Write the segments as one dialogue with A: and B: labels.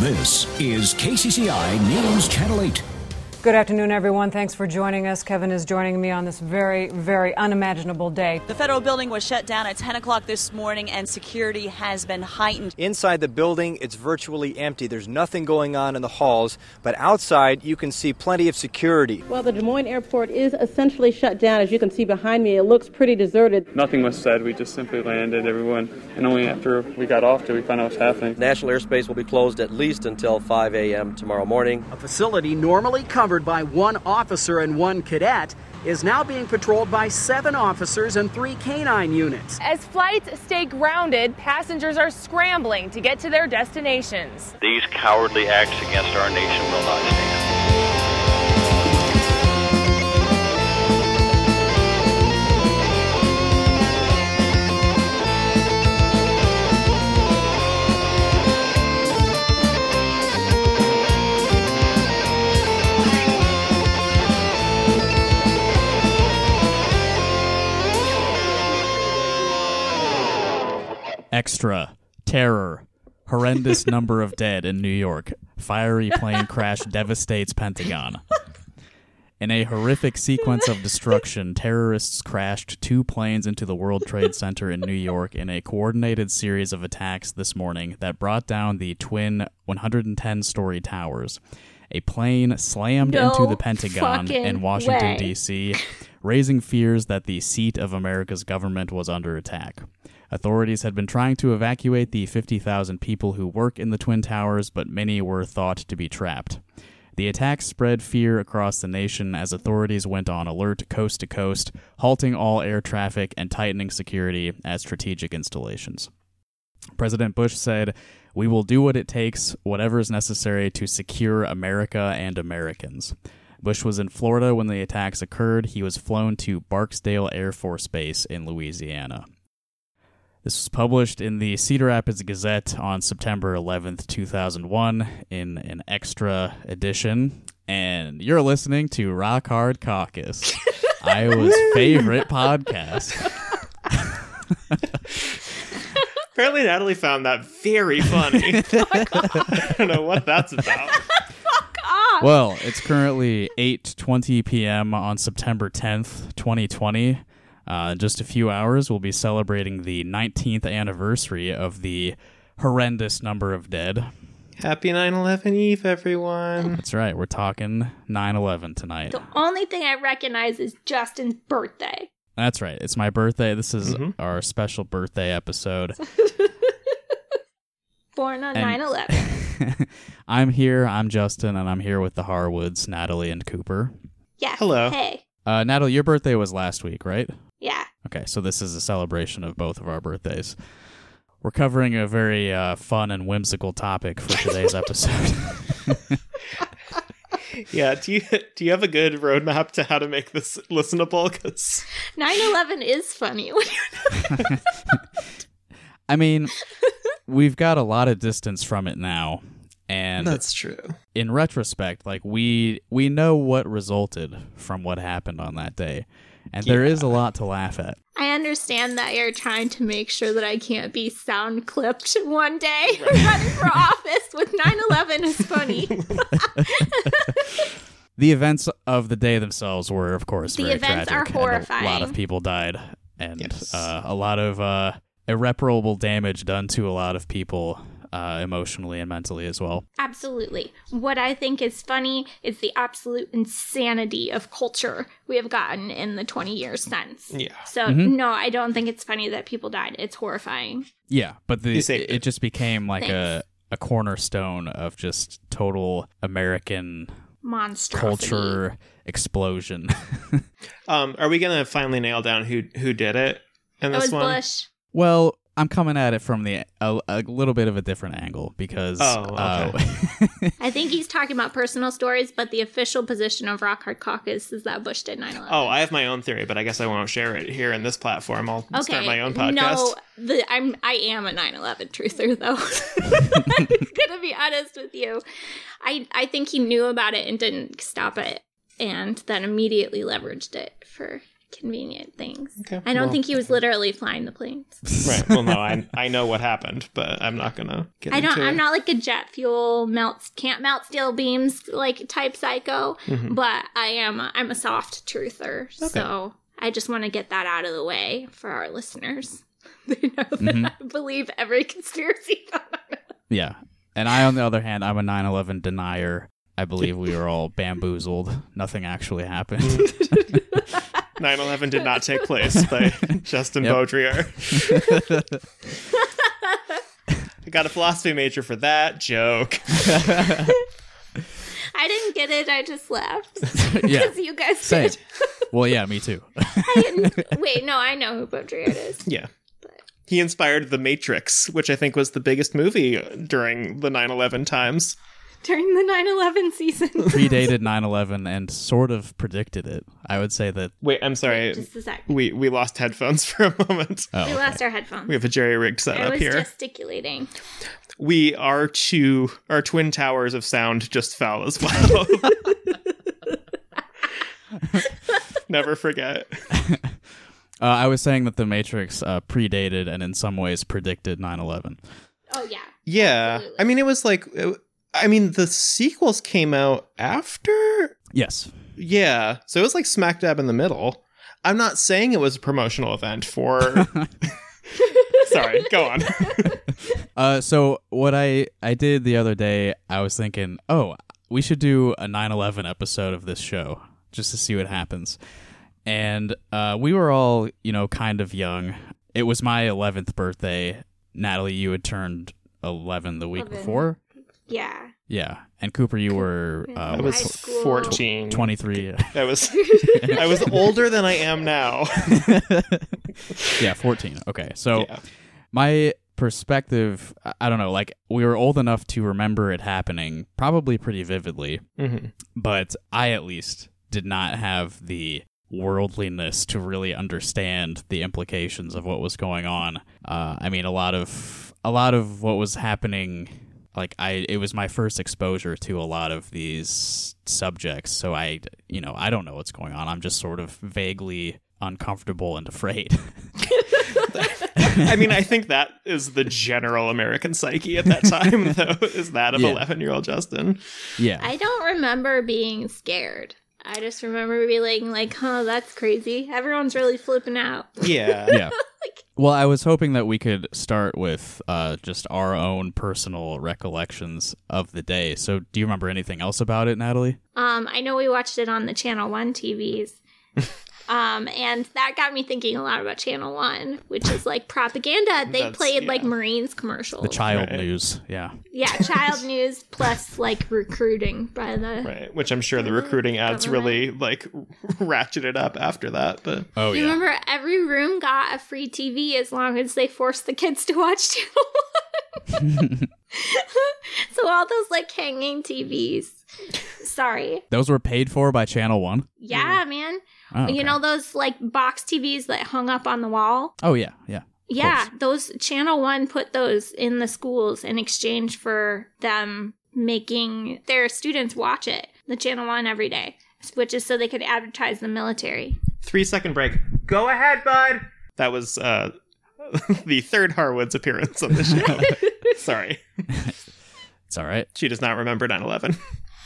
A: This is KCCI News Channel 8.
B: Good afternoon, everyone. Thanks for joining us. Kevin is joining me on this very, very unimaginable day.
C: The federal building was shut down at 10 o'clock this morning, and security has been heightened.
D: Inside the building, it's virtually empty. There's nothing going on in the halls, but outside, you can see plenty of security.
E: Well, the Des Moines airport is essentially shut down. As you can see behind me, it looks pretty deserted.
F: Nothing was said. We just simply landed, everyone, and only after we got off did we find out what's happening.
G: National airspace will be closed at least until 5 a.m. tomorrow morning.
H: A facility normally covered by one officer and one cadet is now being patrolled by seven officers and three canine units.
I: As flights stay grounded, passengers are scrambling to get to their destinations.
J: These cowardly acts against our nation will not stand.
K: Extra. Terror. Horrendous number of dead in New York. Fiery plane crash devastates Pentagon. In a horrific sequence of destruction, terrorists crashed two planes into the World Trade Center in New York in a coordinated series of attacks this morning that brought down the twin 110 story towers. A plane slammed
L: No
K: into the Pentagon in Washington. D.C., raising fears that the seat of America's government was under attack. Authorities had been trying to evacuate the 50,000 people who work in the Twin Towers, but many were thought to be trapped. The attack spread fear across the nation as authorities went on alert coast to coast, halting all air traffic and tightening security at strategic installations. President Bush said, We will do what it takes, whatever is necessary to secure America and Americans. Bush was in Florida when the attacks occurred. He was flown to Barksdale Air Force Base in Louisiana. This was published in the Cedar Rapids Gazette on September 11th, 2001, in an extra edition. And you're listening to Rock Hard Caucus, Iowa's favorite podcast.
M: Apparently, Natalie found that very funny. I don't know what that's about. Fuck off.
K: Well, it's currently 8:20 p.m. on September 10th, 2020. Uh, in just a few hours, we'll be celebrating the 19th anniversary of the horrendous number of dead.
M: Happy 9 11 Eve, everyone.
K: That's right. We're talking 9/11 tonight.
L: The only thing I recognize is Justin's birthday.
K: That's right. It's my birthday. This is
M: Mm-hmm.
K: our special birthday episode.
L: Born on 9 11.
K: I'm here. I'm Justin, and I'm here with the Harwoods, Natalie and Cooper.
L: Yeah.
M: Hello.
L: Hey.
K: Uh, Natalie, your birthday was last week, right?
L: Yeah.
K: Okay, so this is a celebration of both of our birthdays. We're covering a very uh, fun and whimsical topic for today's episode.
M: Yeah, do you do you have a good roadmap to how to make this listenable? Because
L: 9 11 is funny. when you're
K: I mean, we've got a lot of distance from it now, and
M: that's true.
K: in retrospect, like we we know what resulted from what happened on that day, and there is a lot to laugh at.
L: I understand that you're trying to make sure that I can't be sound clipped one day running for office with 9 11 is funny.
K: The events of the day themselves were, of course,
L: The events
K: tragic,
L: are
K: and A lot of people died, and
M: Yes.
K: uh, a lot of uh, irreparable damage done to a lot of people uh, emotionally and mentally as well.
L: Absolutely. What I think is funny is the absolute insanity of culture we have gotten in the 20 years since.
M: Yeah.
L: So,
K: Mhm.
L: no, I don't think it's funny that people died. It's horrifying.
K: Yeah, but the it, it just became like a
L: Thanks.
K: a cornerstone of just total American
L: monster
K: culture explosion.
M: Um, are we gonna finally nail down who who did it in
L: That
M: this
L: was
M: one?
L: Bush.
K: well, I'm coming at it from the a, a little bit of a different angle because
M: Oh,
K: uh,
L: I think he's talking about personal stories, but the official position of Rock Hard Caucus is that Bush did 9 11.
M: Oh, I have my own theory, but I guess I won't share it here in this platform. I'll
L: Okay.
M: start my own podcast.
L: No, the, I'm I am a 9/11 truther though. I'm gonna be honest with you. I I think he knew about it and didn't stop it, and then immediately leveraged it for convenient things.
M: Okay,
L: I don't
M: well-
L: think he was literally flying the planes.
M: right. Well, no, I I know what happened, but I'm not gonna get
L: I don't.
M: into
L: I'm
M: it.
L: not like a jet fuel melts can't melt steel beams like type psycho,
M: Mhm.
L: but I am. A, I'm a soft truther, so I just want to get that out of the way for our listeners. They know that
K: Mhm.
L: I believe every conspiracy.
K: Yeah. And I, on the other hand, I'm a 9 11 denier. I believe we were all bamboozled. Nothing actually happened.
M: 9/11 did not take place by Justin
K: Yep.
M: Baudrillard. I got a philosophy major for that joke.
L: I didn't get it. I just laughed
K: Yeah.
L: because you guys
K: Same.
L: did.
K: well, yeah, me too.
L: I didn't, wait, no, I know who Baudrillard is.
M: Yeah. He inspired The Matrix, which I think was the biggest movie during the 9/11 times.
L: During the 9/11 season.
K: Predated 9 11 and sort of predicted it. I would say that.
M: Wait, I'm sorry.
L: Just a sec.
M: We we lost headphones for a moment.
K: Oh,
L: we
K: okay.
L: lost our headphones.
M: We have a jerry rigged
L: I
M: setup
L: was
M: here.
L: gesticulating.
M: We are two our twin towers of sound just fell as well. Never forget.
K: Uh, I was saying that The Matrix uh, predated and in some ways predicted 9 11.
L: Oh yeah.
M: Yeah. I mean, it was like, it- I mean, the sequels came out after.
K: Yes.
M: Yeah. So it was like smack dab in the middle. I'm not saying it was a promotional event for. Sorry, go on.
K: Uh, so what I I did the other day, I was thinking, oh, we should do a 9/11 episode of this show just to see what happens. And uh, we were all, you know, kind of young. It was my 11th birthday. Natalie, you had turned 11 the week
L: Eleven.
K: before.
L: Yeah.
K: Yeah, and Cooper, you were uh,
M: I was
L: High school.
M: 14.
K: 23.
M: I was I was older than I am now.
K: yeah, 14. Okay. So
M: Yeah.
K: my perspective, I- I don't know, like we were old enough to remember it happening probably pretty vividly,
M: Mhm.
K: but I at least did not have the worldliness to really understand the implications of what was going on. Uh, I mean, a lot of a lot of what was happening like I it was my first exposure to a lot of these subjects so I you know I don't know what's going on I'm just sort of vaguely uncomfortable and afraid
M: I mean, I think that is the general American psyche at that time, though, is that of
K: Yeah.
M: 11 year old Justin.
K: yeah
L: I don't remember being scared. I just remember being like, "Huh, that's crazy. Everyone's really flipping out."
M: Yeah.
K: yeah. Well, I was hoping that we could start with uh, just our own personal recollections of the day. So, do you remember anything else about it, Natalie?
L: Um, I know we watched it on the Channel One TVs. Um, and that got me thinking a lot about Channel One, which is like propaganda. They
M: That's-
L: played like. Marines commercials.
K: The child
M: Right.
K: news. Yeah.
L: yeah, child news plus like recruiting by the.
M: Right. Which I'm sure the recruiting ads really, like, ratcheted up after that. But
K: Oh,
L: You
K: yeah.
L: remember every room got a free TV as long as they forced the kids to watch Channel One. so all those like hanging TVs. Sorry.
K: Those were paid for by Channel One.
L: Yeah, man.
K: Oh, okay.
L: You know those like box TVs that hung up on the wall?
K: Oh, yeah. Yeah.
L: Yeah, those Channel One put those in the schools in exchange for them making their students watch it, the Channel One every day, which is so they could advertise the military.
M: three second break. Go ahead, bud. That was uh, the third Harwood's appearance on the show. Sorry.
K: It's all right.
M: She does not remember 9 11.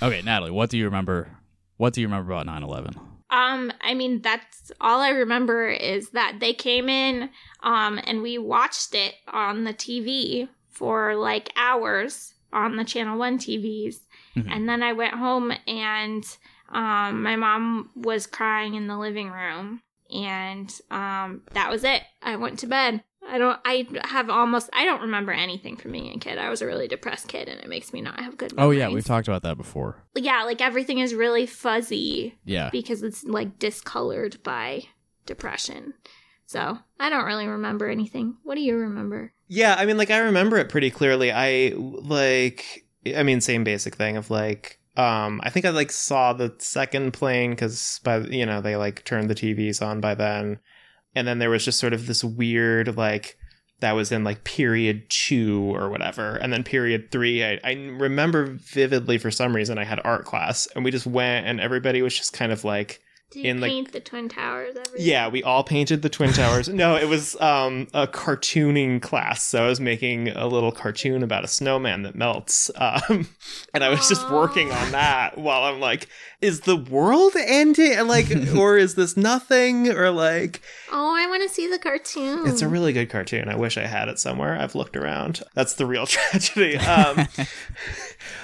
K: Okay, Natalie, what do you remember? What do you remember about 9 11?
L: Um, I mean, that's all I remember is that they came in, um, and we watched it on the TV for like hours on the Channel One TVs,
K: Mhm.
L: and then I went home and um, my mom was crying in the living room, and um, that was it. I went to bed. I don't. I have almost. I don't remember anything from being a kid. I was a really depressed kid, and it makes me not have good.
K: Oh, yeah. We've talked about that before.
L: Yeah, like everything is really fuzzy
K: Yeah.
L: because it's like discolored by depression. So I don't really remember anything. What do you remember?
M: Yeah, I mean, like I remember it pretty clearly. I like, I mean, same basic thing of like, um, I think I like saw the second plane because by you know they like turned the TVs on by then, and then there was just sort of this weird like that was in like period two or whatever, and then period three. I, I remember vividly for some reason I had art class and we just went and everybody was just kind of like
L: Did you
M: in like
L: paint the twin towers?
M: Yeah, we all painted the twin towers. no, it was um, a cartooning class, so I was making a little cartoon about a snowman that melts, um, and I was just working on that while I'm like, is the world ending? Like, or is this nothing? Or like,
L: Oh, I want to see the cartoon.
M: it's a really good cartoon. I wish I had it somewhere. I've looked around. That's the real tragedy. Um,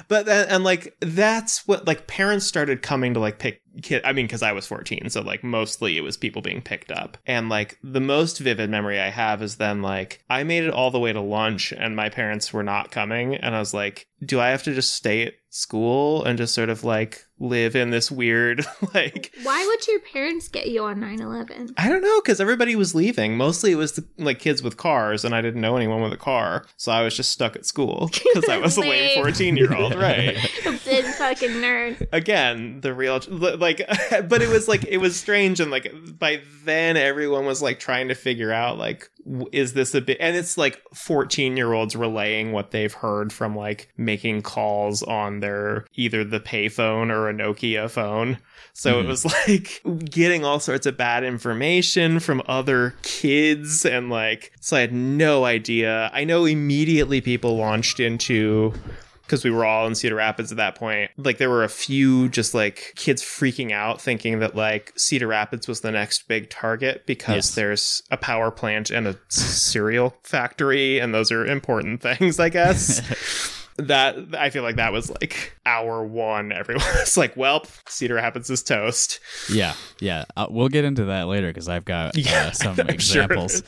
M: but then, and like that's what like parents started coming to like pick kid. I mean, because I was 14, so like mostly it was people being picked up. And like the most vivid memory I have is then like I made it all the way to lunch, and my parents were not coming, and I was like, do I have to just stay school and just sort of like live in this weird like
L: Why would your parents get you on 9/11?
M: I don't know because everybody was leaving. Mostly it was the, like kids with cars, and I didn't know anyone with a car, so I was just stuck at school because I was a lame
L: Lame.
M: fourteen year old, right?
L: Big fucking nerd.
M: Again, the real like, but it was like it was strange, and like by then everyone was like trying to figure out like is this a bit, and it's like fourteen year olds relaying what they've heard from like making calls on their either the payphone or a Nokia phone. So it
K: Mhm.
M: was like getting all sorts of bad information from other kids and like so I had no idea. I know immediately people launched into because we were all in Cedar Rapids at that point. Like there were a few just like kids freaking out thinking that like Cedar Rapids was the next big target because
K: Yes.
M: there's a power plant and a cereal factory and those are important things, I guess. that I feel like that was like hour one. Everyone was like, "Well, Cedar Rapids is toast."
K: Yeah, yeah. Uh, we'll get into that later because I've got
M: Yeah,
K: uh, some
M: I'm sure.
K: examples.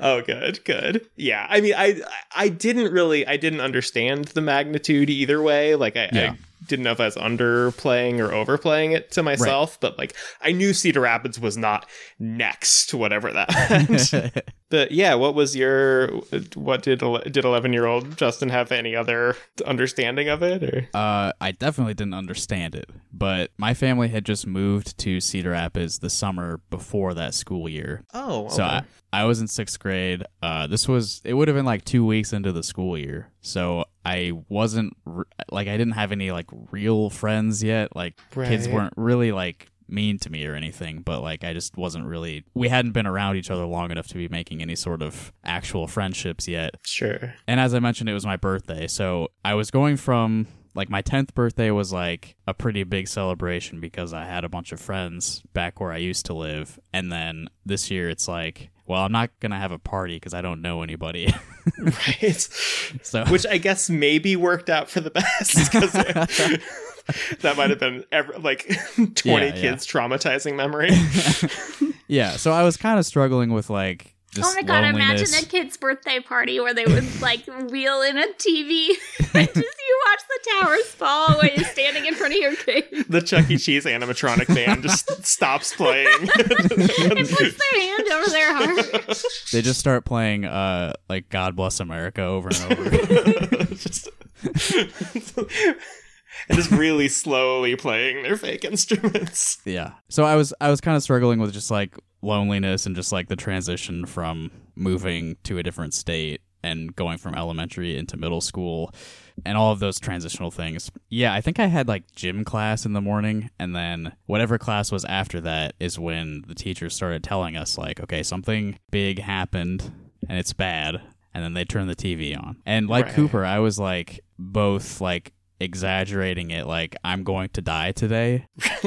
M: oh, good, good. Yeah, I mean, I I didn't really, I didn't understand the magnitude either way. Like, I,
K: Yeah.
M: I didn't know if I was underplaying or overplaying it to myself, but like, I knew Cedar Rapids was not next to whatever that meant. but yeah, what was your, what did did eleven year old Justin have any other understanding of it? Or
K: Uh, I definitely didn't understand it, but my family had just moved to Cedar Rapids the summer before that school year.
M: oh,
K: So. I, I was in sixth grade. Uh, this was it would have been like two weeks into the school year, so I wasn't r- like I didn't have any like real friends yet. Like kids weren't really like mean to me or anything, but like I just wasn't really. We hadn't been around each other long enough to be making any sort of actual friendships yet.
M: sure.
K: And as I mentioned, it was my birthday. So I was going from like my 10th birthday was like a pretty big celebration because I had a bunch of friends back where I used to live. And then this year it's like, well, I'm not going to have a party because I don't know anybody.
M: right.
K: so,
M: which I guess maybe worked out for the best because that might have been ever, like 20
K: Yeah, yeah.
M: kids traumatizing memory.
K: yeah. So I was kind of struggling with like,
L: oh my god, imagine a kid's birthday party where they would like wheel in a TV and just you watch the towers fall while you're standing in front of your cake.
M: the Chuck E. Cheese animatronic band just stops playing.
L: and puts their hand over their heart.
K: They just start playing, uh, like God Bless America over and over.
M: just, and just really slowly playing their fake instruments.
K: Yeah. So I was I was kind of struggling with just like loneliness and just like the transition from moving to a different state and going from elementary into middle school and all of those transitional things. Yeah, I think I had like gym class in the morning and then whatever class was after that is when the teachers started telling us like, okay, something big happened and it's bad and then they turned the TV on. And like
M: Right.
K: Cooper, I was like both like exaggerating it like I'm going to die today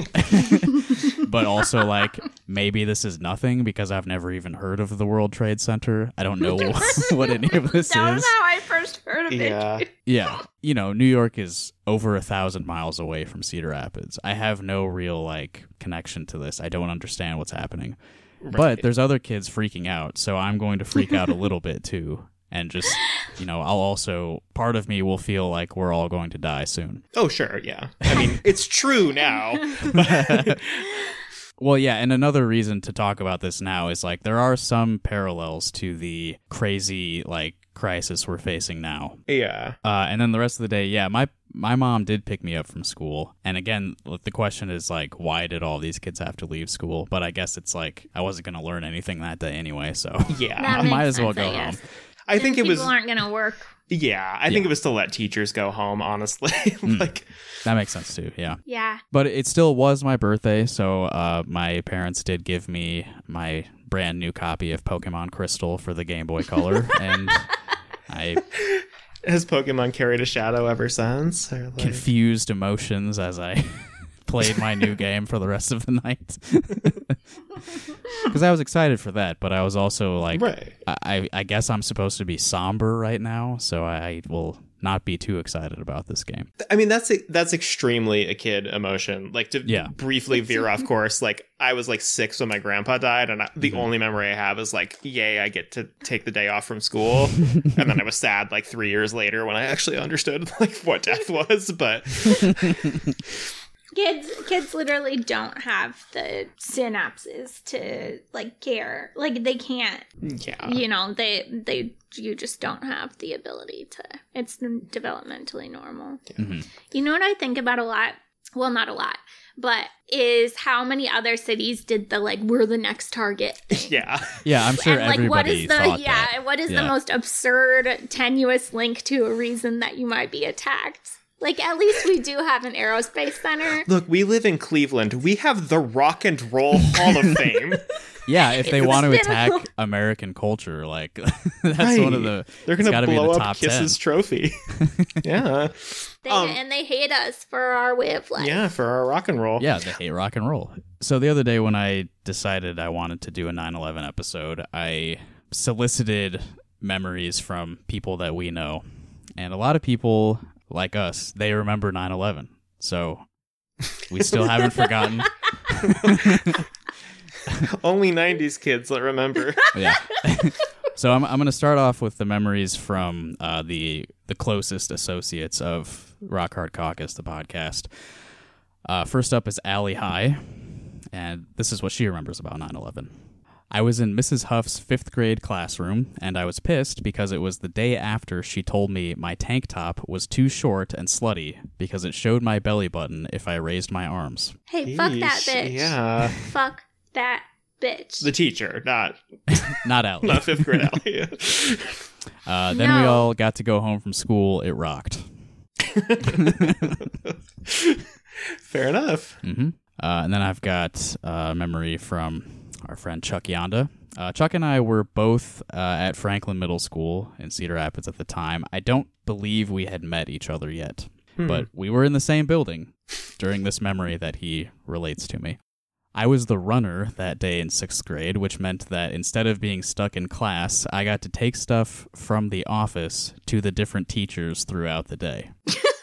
K: but also like maybe this is nothing because I've never even heard of the World Trade Center. I don't know what any of this
L: That was
K: is.
L: how I first heard of
M: Yeah.
L: it.
K: Yeah, you know, New York is over a thousand miles away from Cedar Rapids. I have no real like connection to this. I don't understand what's happening. But there's other kids freaking out, so I'm going to freak out a little bit too. And just, you know, I'll also, part of me will feel like we're all going to die soon.
M: Oh, sure, yeah. I mean, it's true now.
K: Well, yeah, and another reason to talk about this now is like there are some parallels to the crazy like crisis we're facing now.
M: yeah.
K: Uh, and then the rest of the day, yeah, my my mom did pick me up from school, and again, the question is like, why did all these kids have to leave school? But I guess it's like I wasn't going to learn anything that day anyway, so
M: Yeah.
K: I might as well
L: sense,
K: go
L: I
K: home.
L: Guess.
M: I think it
L: people
M: was
L: aren't gonna work.
M: yeah. I think it was to let teachers go home. Honestly, like
K: That makes sense too. Yeah.
L: Yeah.
K: But it still was my birthday, so uh, my parents did give me my brand new copy of Pokemon Crystal for the Game Boy Color, and I
M: has Pokemon carried a shadow ever since? Like,
K: confused emotions as I played my new game for the rest of the night. Because I was excited for that, but I was also like,
M: Right.
K: I, I guess I'm supposed to be somber right now, so I will not be too excited about this game.
M: I mean, that's that's extremely a kid emotion. Like to
K: Yeah.
M: briefly veer off course. Like I was like six when my grandpa died, and I, the
K: Mm-hmm.
M: only memory I have is like, yay, I get to take the day off from school. and then I was sad like three years later when I actually understood like what death was. But
L: Kids kids literally don't have the synapses to like care. Like they can't
M: yeah,
L: you know, they they you just don't have the ability to it's developmentally normal. Mm-hmm. You know what I think about a lot? Well, not a lot, but is how many other cities did the like we're the next target
M: yeah,
K: Yeah, I'm sure
L: and like what
K: everybody
L: is the
K: thought
L: yeah
K: that.
L: what is
K: Yeah.
L: the most absurd tenuous link to a reason that you might be attacked like at least we do have an aerospace center
M: Look, we live in Cleveland. We have the Rock and Roll Hall of Fame.
K: Yeah, if they
L: It's
K: want to
L: been
K: attack American culture, like that's
M: Right.
K: one of the.
M: They're gonna
K: gotta be in
M: blow
K: the
M: up
K: top
M: Kiss's
K: 10.
M: trophy. yeah,
L: they,
M: Um,
L: and they hate us for our way of life
M: yeah, for our rock and roll.
K: Yeah, they hate rock and roll. So the other day when I decided I wanted to do a 9/11 episode, I solicited memories from people that we know, and a lot of people like us, they remember 9/11. So we still haven't forgotten.
M: Only '90s kids that remember.
K: yeah. so I'm I'm going to start off with the memories from uh, the the closest associates of Rock Hard Caucus, the podcast. Uh, first up is Allie High, and this is what she remembers about 9/11. I was in Mrs. Huff's fifth grade classroom, and I was pissed because it was the day after she told me my tank top was too short and slutty because it showed my belly button if I raised my arms.
L: hey fuck that bitch
M: Yeah,
L: fuck that bitch
M: the teacher, not
K: Not Allie.
M: not fifth grade Allie.
K: Uh, then we all got to go home from school. It rocked.
M: Fair enough.
K: hmm Uh, and then I've got uh, a memory from our friend Chuck Yonda. Uh, Chuck and I were both uh, at Franklin Middle School in Cedar Rapids at the time. I don't believe we had met each other yet, but we were in the same building during this memory that he relates to me. I was the runner that day in sixth grade, which meant that instead of being stuck in class, I got to take stuff from the office to the different teachers throughout the day.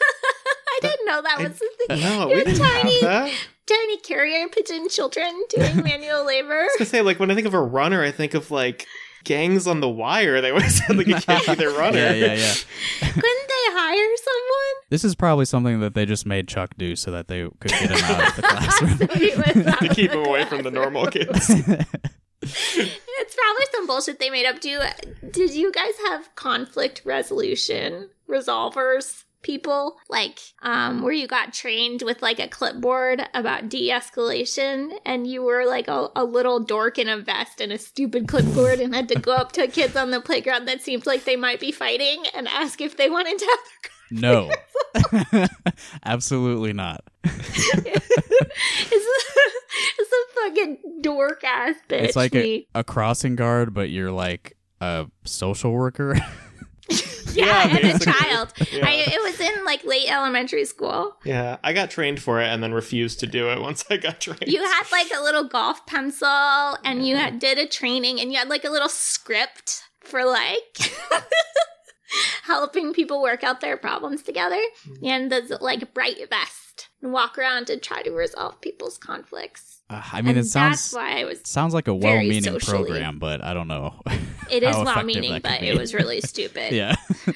L: i know that was the thing
M: No, we didn't
L: tiny
M: have that.
L: tiny carrier pigeon children doing manual labor
M: I was gonna say, like, when I think of a runner, I think of like gangs on the wire. They always said like you can't be their runner.
K: Yeah, yeah, yeah.
L: couldn't they hire someone
K: This is probably something that they just made Chuck do so that they could get him out of the classroom.
L: He was out
M: to keep him away from the normal kids.
L: It's probably some bullshit they made up. Do did you guys have conflict resolution resolvers? People like um where you got trained with like a clipboard about de-escalation and you were like a, a little dork in a vest and a stupid clipboard and had to go up to kids on the playground that seemed like they might be fighting and ask if they wanted to have
K: No. Absolutely not.
L: it's, it's a fucking dork ass bitch.
K: it's like a, a crossing guard, but you're like a social worker.
L: yeah, and a child.
M: Yeah.
L: I, it was in like late elementary school.
M: Yeah, I got trained for it and then refused to do it once I got trained.
L: You had like a little golf pencil, and you had, did a training, and you had like a little script for like helping people work out their problems together,
K: Mm-hmm.
L: and the like bright vest, and walk around to try to resolve people's conflicts.
K: Uh, I mean,
L: And
K: it sounds
L: that's why I was.
K: sounds like a well-meaning program, but I don't know.
L: It is well meaning, but it was really stupid.
K: yeah.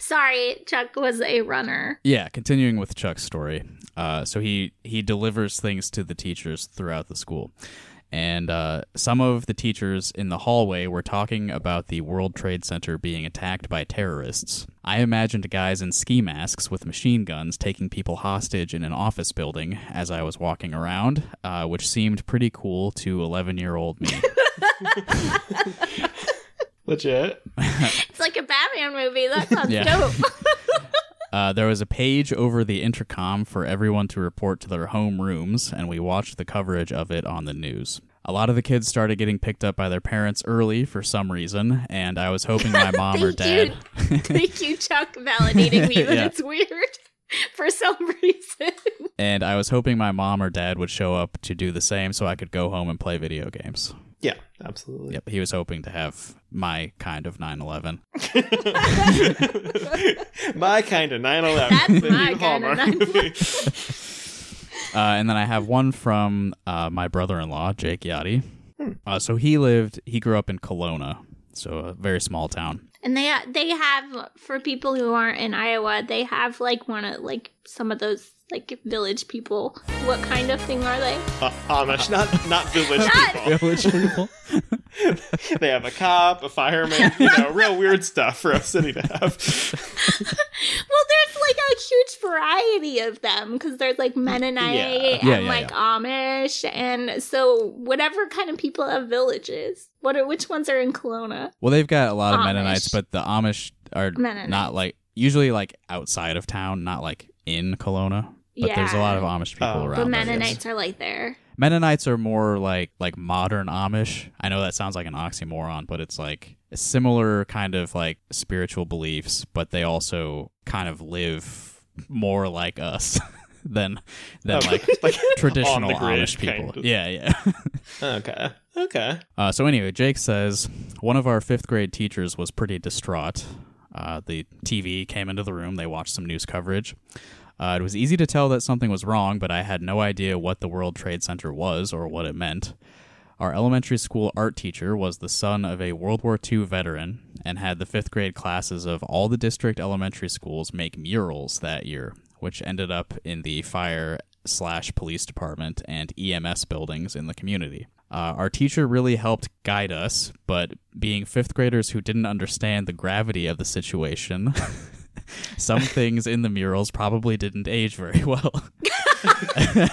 L: Sorry, Chuck was a runner.
K: Yeah, continuing with Chuck's story. Uh, so he he delivers things to the teachers throughout the school, and uh, some of the teachers in the hallway were talking about the World Trade Center being attacked by terrorists. I imagined guys in ski masks with machine guns taking people hostage in an office building as I was walking around, uh, which seemed pretty cool to eleven year old me.
M: Legit.
L: It's like a Batman movie. That sounds dope.
K: Uh, there was a page over the intercom for everyone to report to their home rooms, and we watched the coverage of it on the news. A lot of the kids started getting picked up by their parents early for some reason, and I was hoping my mom or dad.
L: you. Thank you, Chuck, validating me that
K: Yeah.
L: it's weird for some reason.
K: and I was hoping my mom or dad would show up to do the same so I could go home and play video games.
M: Yeah, absolutely.
K: Yep, he was hoping to have my kind of 9/11.
M: My kind of 9/11.
L: That's
M: The
L: my
M: new
L: kind of 9/11.
M: movie.
K: Uh, and then I have one from uh, my brother-in-law, Jake Yachty.
M: Hmm.
K: Uh, so he lived, he grew up in Kalona, so a very small town.
L: And they they have for people who aren't in Iowa, they have like one of like some of those like village people. What kind of thing are they?
M: Uh, Amish, not not village
L: Not-
M: people.
K: Village people.
M: they have a cop, a fireman, you know, real weird stuff for a city to have.
L: Well, there's like a huge variety of them because there's like Mennonite
M: Yeah.
L: and
K: Yeah, yeah,
L: like Amish, and so whatever kind of people have villages. What are which ones are in Kalona?
K: Well, they've got a lot of
L: Amish.
K: Mennonites, but the Amish are
L: Mennonites.
K: not like usually like outside of town, not like in Kalona. But there's a lot of Amish people
M: Oh.
K: around.
L: But. Mennonites are like there.
K: Mennonites are more like like modern Amish. I know that sounds like an oxymoron, but it's like a similar kind of like spiritual beliefs, but they also kind of live more like us than than
M: Oh,
K: like,
M: like
K: traditional
M: on the grid,
K: Amish people.
M: kind of.
K: Yeah, yeah.
M: Okay. Okay.
K: Uh, so anyway, Jake says one of our fifth grade teachers was pretty distraught. Uh, the TV came into the room. They watched some news coverage. Uh, it was easy to tell that something was wrong, but I had no idea what the World Trade Center was or what it meant. Our elementary school art teacher was the son of a World War II veteran and had the fifth grade classes of all the district elementary schools make murals that year, which ended up in the fire slash police department and EMS buildings in the community. Uh, our teacher really helped guide us, but being fifth graders who didn't understand the gravity of the situation, some things in the murals probably didn't age very well.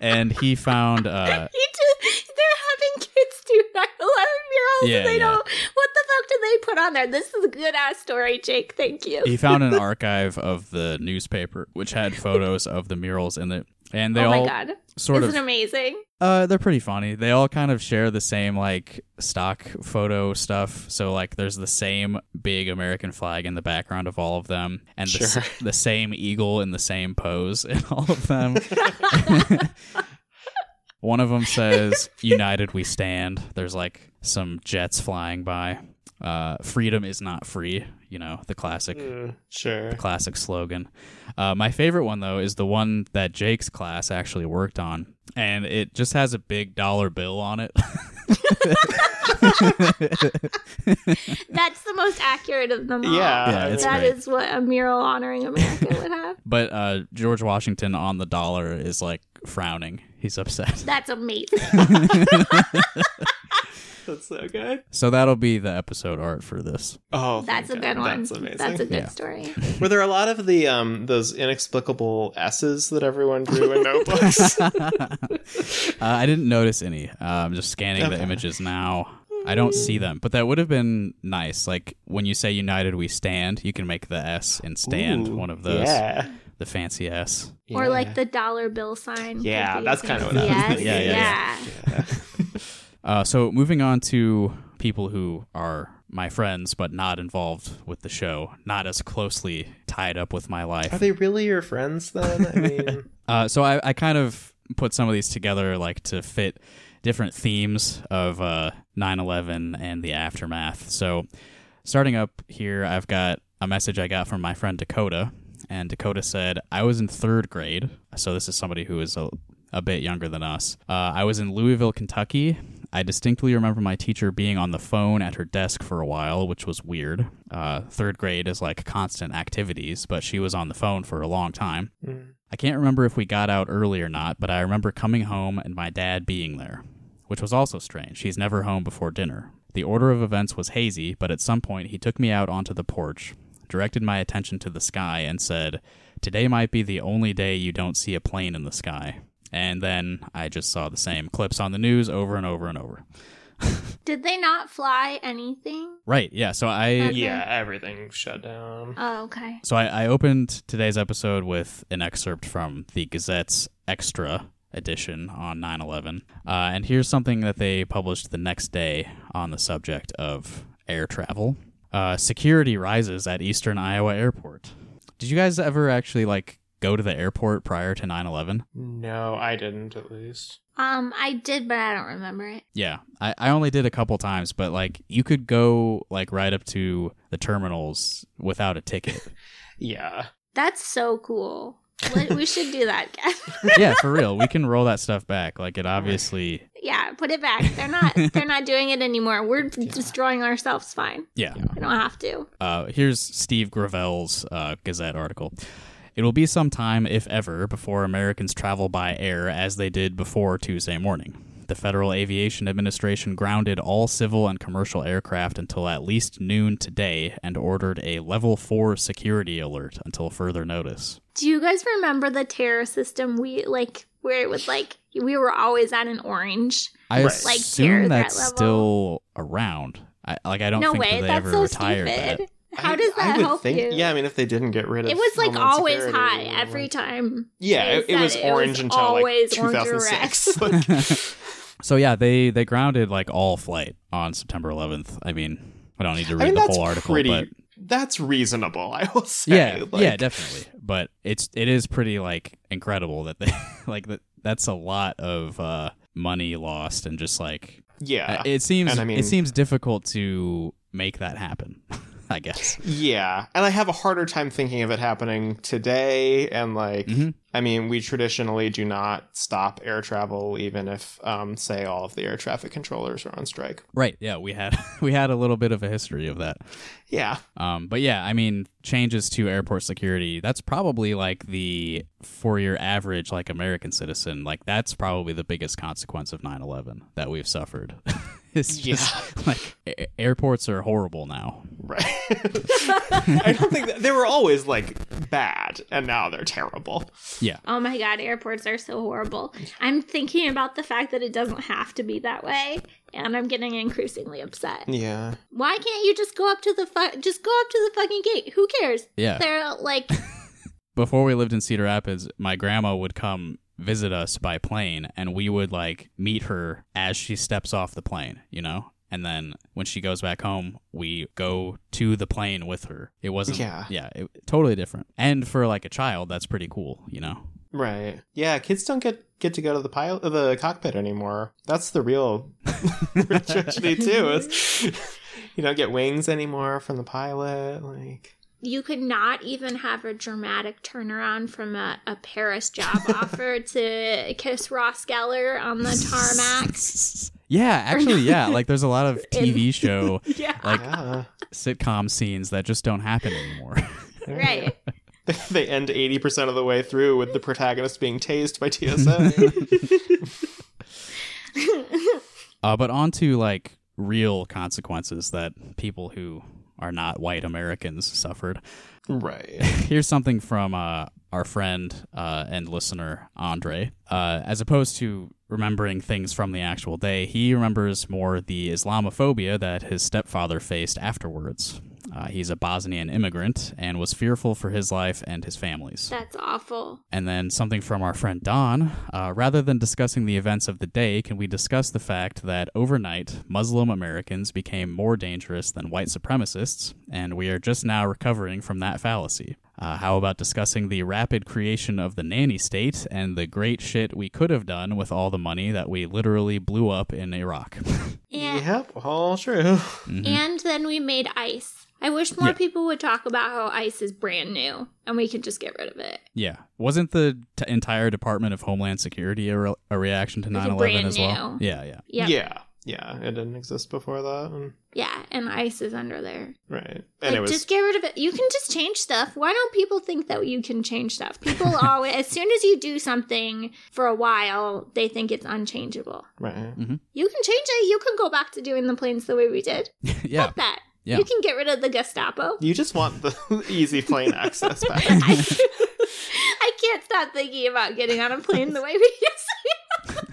K: and he found uh,
L: You just, they're having kids do 9 11 murals
K: Yeah,
L: and they
K: yeah.
L: don't. What the fuck did they put on there? This is a good ass story, Jake. Thank you.
K: he found an archive of the newspaper which had photos of the murals in it and they
L: oh
K: all
L: my god.
K: sort
L: Isn't
K: of
L: amazing.
K: Uh, they're pretty funny. They all kind of share the same like stock photo stuff. So like there's the same big american flag in the background of all of them and the, s- the same eagle in the same pose in all of them. One of them says united we stand. There's like some jets flying by. Uh, freedom is not free you know the classic
M: Mm, sure.
K: the classic slogan. Uh, my favorite one though is the one that Jake's class actually worked on, and it just has a big dollar bill on it.
L: That's the most accurate of them all.
M: Yeah,
K: Yeah, it's
L: That
K: great.
L: is what a mural honoring America would have.
K: but uh, George Washington on the dollar is like frowning. He's upset.
L: That's amazing.
M: That's so good.
K: So that'll be the episode art for this.
M: Oh,
L: That's a good
M: God.
L: one.
M: That's amazing.
L: That's a good
K: Yeah.
L: story.
M: Were there a lot of the um those inexplicable S's that everyone drew in notebooks?
K: uh, I didn't notice any. Uh, I'm just scanning the images now. I don't see them, but that would have been nice. Like when you say "United We Stand," you can make the S in "stand"
M: Ooh,
K: one of those.
M: Yeah.
K: The fancy S.
L: Or like the dollar bill sign.
M: Yeah, that's kinda what I was
L: S.
K: Yeah, yeah,
L: yeah.
K: Uh, so moving on to people who are my friends but not involved with the show, not as closely tied up with my life.
M: Are they really your friends then? I mean,
K: Uh, so I, I kind of put some of these together like to fit different themes of uh, 9-11 and the aftermath. So starting up here, I've got a message I got from my friend Dakota. And Dakota said, I was in third grade. So this is somebody who is a, a bit younger than us. Uh, I was in Louisville, Kentucky. I distinctly remember my teacher being on the phone at her desk for a while, which was weird. Uh, third grade is like constant activities, but she was on the phone for a long time. I can't remember if we got out early or not, but I remember coming home and my dad being there, which was also strange. He's never home before dinner. The order of events was hazy, but at some point he took me out onto the porch, directed my attention to the sky, and said, Today might be the only day you don't see a plane in the sky. And then I just saw the same clips on the news over and over and over.
L: Did they not fly anything?
K: right. Yeah. So I
M: Yeah, everything shut down.
L: Oh, okay.
K: So I, I opened today's episode with an excerpt from the Gazette's Extra edition on 9 11. Uh, and here's something that they published the next day on the subject of air travel. Uh, security rises at Eastern Iowa Airport. Did you guys ever actually like go to the airport prior to 9 11?
M: No, I didn't at least.
L: Um, I did, but I don't remember it.
K: Yeah, I, I only did a couple times, but like you could go like right up to the terminals without a ticket.
M: Yeah.
L: That's so cool. We should do that again.
K: yeah, for real. We can roll that stuff back. Like it obviously
L: yeah, put it back. They're not. They're not doing it anymore. We're destroying ourselves. Fine.
K: Yeah.
L: We don't have to.
K: Uh, here's Steve Gravelle's uh, Gazette article. It will be some time, if ever, before Americans travel by air as they did before Tuesday morning. The Federal Aviation Administration grounded all civil and commercial aircraft until at least noon today and ordered a level 4 security alert until further notice.
L: Do you guys remember the terror system? We like where it was like we were always at an orange.
K: I
L: like
K: assume that's still around. I, like I don't
L: no
K: think
L: way.
K: that they
L: That's
K: ever
L: so
K: retired
L: stupid.
K: that.
L: How
M: I-
L: does
M: I
L: that
M: would
L: help
M: think,
L: you?
M: Yeah, I mean, if they didn't get rid of
L: It it was like
M: Homeland
L: always
M: Security,
L: high every time.
M: Yeah, it, it was
L: said
M: orange until like
L: always orange or
M: 2006. Like,
K: So yeah, they they grounded like all flight on September 11th. I mean, I don't need to read
M: I mean,
K: the whole article,
M: pretty.
K: but
M: That's reasonable, I will say.
K: yeah,
M: Like,
K: yeah, definitely. But it's it is pretty like incredible that they like that. That's a lot of uh, money lost and just like
M: Yeah,
K: It seems
M: and I mean-
K: it seems difficult to make that happen. I guess.
M: Yeah, and I have a harder time thinking of it happening today. And like,
K: Mm-hmm.
M: I mean, we traditionally do not stop air travel, even if, um, say, all of the air traffic controllers are on strike.
K: Right. Yeah, we had we had a little bit of a history of that.
M: Yeah.
K: Um, but yeah, I mean, changes to airport security, that's probably like the for your average like American citizen, like that's probably the biggest consequence of 9/11 that we've suffered. it's just like a- airports are horrible now.
M: Right. I don't think that, they were always like bad, and now they're terrible.
K: Yeah.
L: Oh my god, airports are so horrible. I'm thinking about the fact that it doesn't have to be that way, and I'm getting increasingly upset.
M: Yeah.
L: Why can't you just go up to the fu- just go up to the fucking gate? Who cares?
K: Yeah.
L: They're like
K: Before we lived in Cedar Rapids, my grandma would come visit us by plane and we would like meet her as she steps off the plane, you know? And then when she goes back home, we go to the plane with her. It wasn't
M: Yeah.
K: yeah, it, totally different. And for like a child, that's pretty cool, you know.
M: Right. Yeah, kids don't get get to go to the pilot the cockpit anymore. That's the real tragedy too. Is you don't get wings anymore from the pilot. Like
L: you could not even have a dramatic turnaround from a, a Paris job offer to kiss Ross Geller on the tarmac.
K: Yeah, actually, yeah. Like there's a lot of TV show
L: Yeah.
K: like
M: Yeah.
K: sitcom scenes that just don't happen anymore.
L: Right.
M: they end eighty percent of the way through with the protagonist being tased by TSA.
K: Uh, but on to like real consequences that people who are not white Americans suffered.
M: Right.
K: Here's something from uh, our friend uh, and listener Andre. Uh, as opposed to remembering things from the actual day, he remembers more the Islamophobia that his stepfather faced afterwards. Uh, he's a Bosnian immigrant and was fearful for his life and his family's.
L: That's awful.
K: And then something from our friend Don. Uh, rather than discussing the events of the day, can we discuss the fact that overnight, Muslim Americans became more dangerous than white supremacists, and we are just now recovering from that fallacy? Uh, how about discussing the rapid creation of the nanny state and the great shit we could have done with all the money that we literally blew up in Iraq?
L: And,
M: yep, all true.
K: Mhm.
L: and then we made ice. I wish more
K: Yeah.
L: people would talk about how ice is brand new and we could just get rid of it.
K: Yeah. Wasn't the t- entire Department of Homeland Security a, re- a reaction to 9 11 as well?
L: new.
K: Yeah, yeah.
L: Yep.
M: Yeah. Yeah. It didn't exist before that. And,
L: Yeah, and ice is under there.
M: right. And
L: Like,
M: it was
L: just get rid of it. You can just change stuff. Why don't people think that you can change stuff? People always, as soon as you do something for a while, they think it's unchangeable.
M: right. Mm-hmm.
L: You can change it. You can go back to doing the planes the way we did.
K: yeah.
L: Fuck that.
K: Yeah.
L: You can get rid of the Gestapo.
M: You just want the easy plane access back.
L: I can't stop thinking about getting on a plane the way we used to.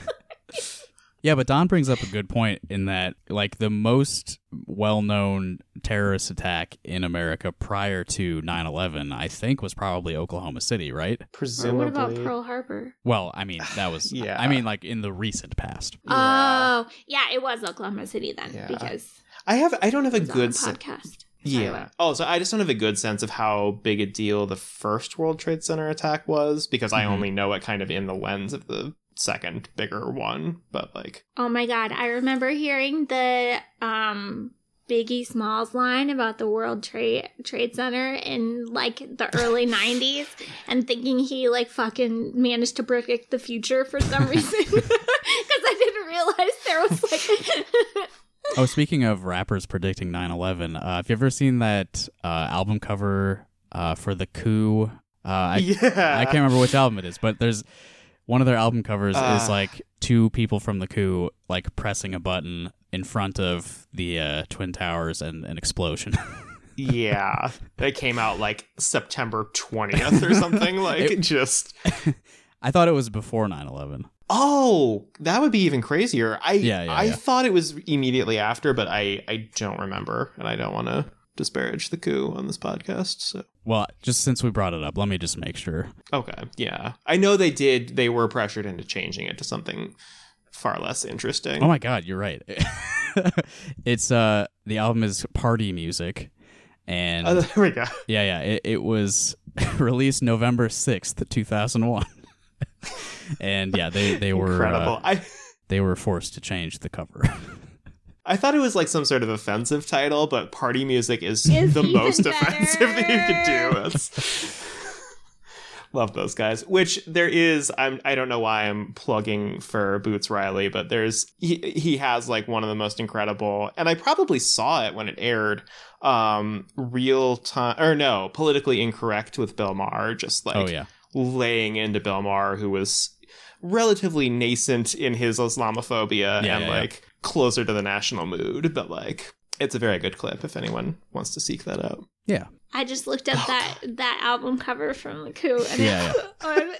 K: Yeah, but Don brings up a good point in that, like, the most well known terrorist attack in America prior to 9 11, I think, was probably Oklahoma City, right?
M: Presumably.
L: What about Pearl Harbor?
K: Well, I mean, that was,
M: Yeah.
K: I mean, like, in the recent past.
L: Oh, yeah, it was Oklahoma City then
M: Yeah.
L: because
M: I have. I don't have a
L: it was on
M: good
L: a
M: sense.
L: podcast.
M: Yeah. Oh, so I just don't have a good sense of how big a deal the first World Trade Center attack was because I
K: Mhm.
M: only know it kind of in the lens of the second bigger one. But like,
L: Oh my god, I remember hearing the um Biggie Smalls line about the World Trade Trade Center in like the early 90s and thinking he like fucking managed to predict the future for some reason cuz I didn't realize there was like
K: Oh, speaking of rappers predicting 9 11, uh, have you ever seen that uh, album cover uh, for The Coup? Uh, I,
M: Yeah.
K: I can't remember which album it is, but there's one of their album covers is
M: Uh.
K: like two people from The Coup like pressing a button in front of the uh, Twin Towers and an explosion.
M: yeah, it came out like September twentieth or something. Like,
K: It-
M: just
K: I thought it was before 9 11.
M: Oh, that would be even crazier. I
K: Yeah, yeah,
M: I
K: yeah.
M: thought it was immediately after, but I I don't remember, and I don't want to disparage the coup on this podcast. So.
K: Well, just since we brought it up, let me just make sure.
M: Okay, yeah. I know they did, they were pressured into changing it to something far less interesting.
K: Oh my god, you're right. it's uh the album is Party Music and
M: Oh, there we go.
K: Yeah, yeah. It, it was released November 6th, 2001. and yeah, they they were
M: Incredible.
K: uh,
M: I
K: they were forced to change the cover.
M: I thought it was like some sort of offensive title, but party music is,
L: Is
M: the most
L: better.
M: offensive that you could do. It's... Love those guys. Which there is. I'm. I don't know why I'm plugging for Boots Riley, but there's he. He has like one of the most incredible, and I probably saw it when it aired. Um, real time or no, politically incorrect with Bill Maher. Just like
K: oh yeah.
M: Laying into Bill Maher, who was relatively nascent in his Islamophobia
K: Yeah,
M: and
K: yeah, yeah.
M: like closer to the national mood, but like it's a very good clip if anyone wants to seek that out.
K: Yeah.
L: I just looked up that that album cover from the coup and
K: Yeah,
L: it's un-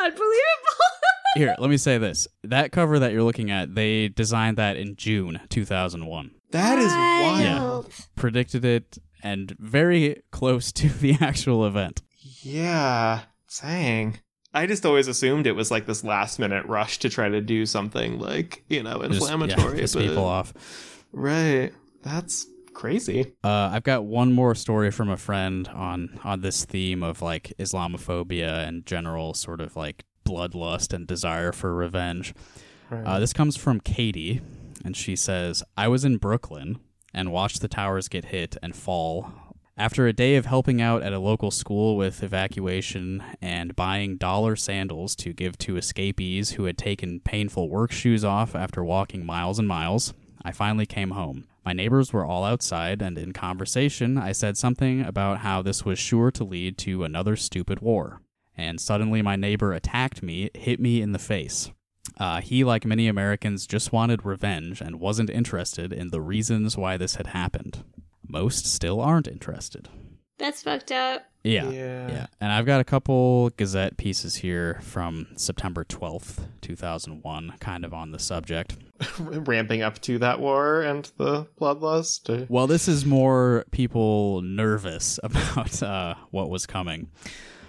L: unbelievable.
K: Here, let me say this. That cover that you're looking at, they designed that in June 2001.
M: That is
K: Yeah.
M: wild.
K: Predicted it and very close to the actual event.
M: Yeah. Dang. I just always assumed it was like this last minute rush to try to do something like, you know, inflammatory.
K: Just, yeah,
M: inflammatory.
K: piss people off.
M: Right. That's crazy.
K: Uh, I've got one more story from a friend on on this theme of like Islamophobia and general sort of like bloodlust and desire for revenge.
M: Right.
K: Uh, this comes from Katie, and she says, "I was in Brooklyn and watched the towers get hit and fall." After a day of helping out at a local school with evacuation and buying dollar sandals to give to escapees who had taken painful work shoes off after walking miles and miles, I finally came home. My neighbors were all outside, and in conversation, I said something about how this was sure to lead to another stupid war. And suddenly, my neighbor attacked me, hit me in the face. Uh, he, like many Americans, just wanted revenge and wasn't interested in the reasons why this had happened. Most still aren't interested.
L: That's fucked up.
K: Yeah.
M: Yeah.
K: And I've got a couple Gazette pieces here from September 12th, 2001, kind of on the subject.
M: Ramping up to that war and the bloodlust. or-
K: Well, this is more people nervous about uh, what was coming.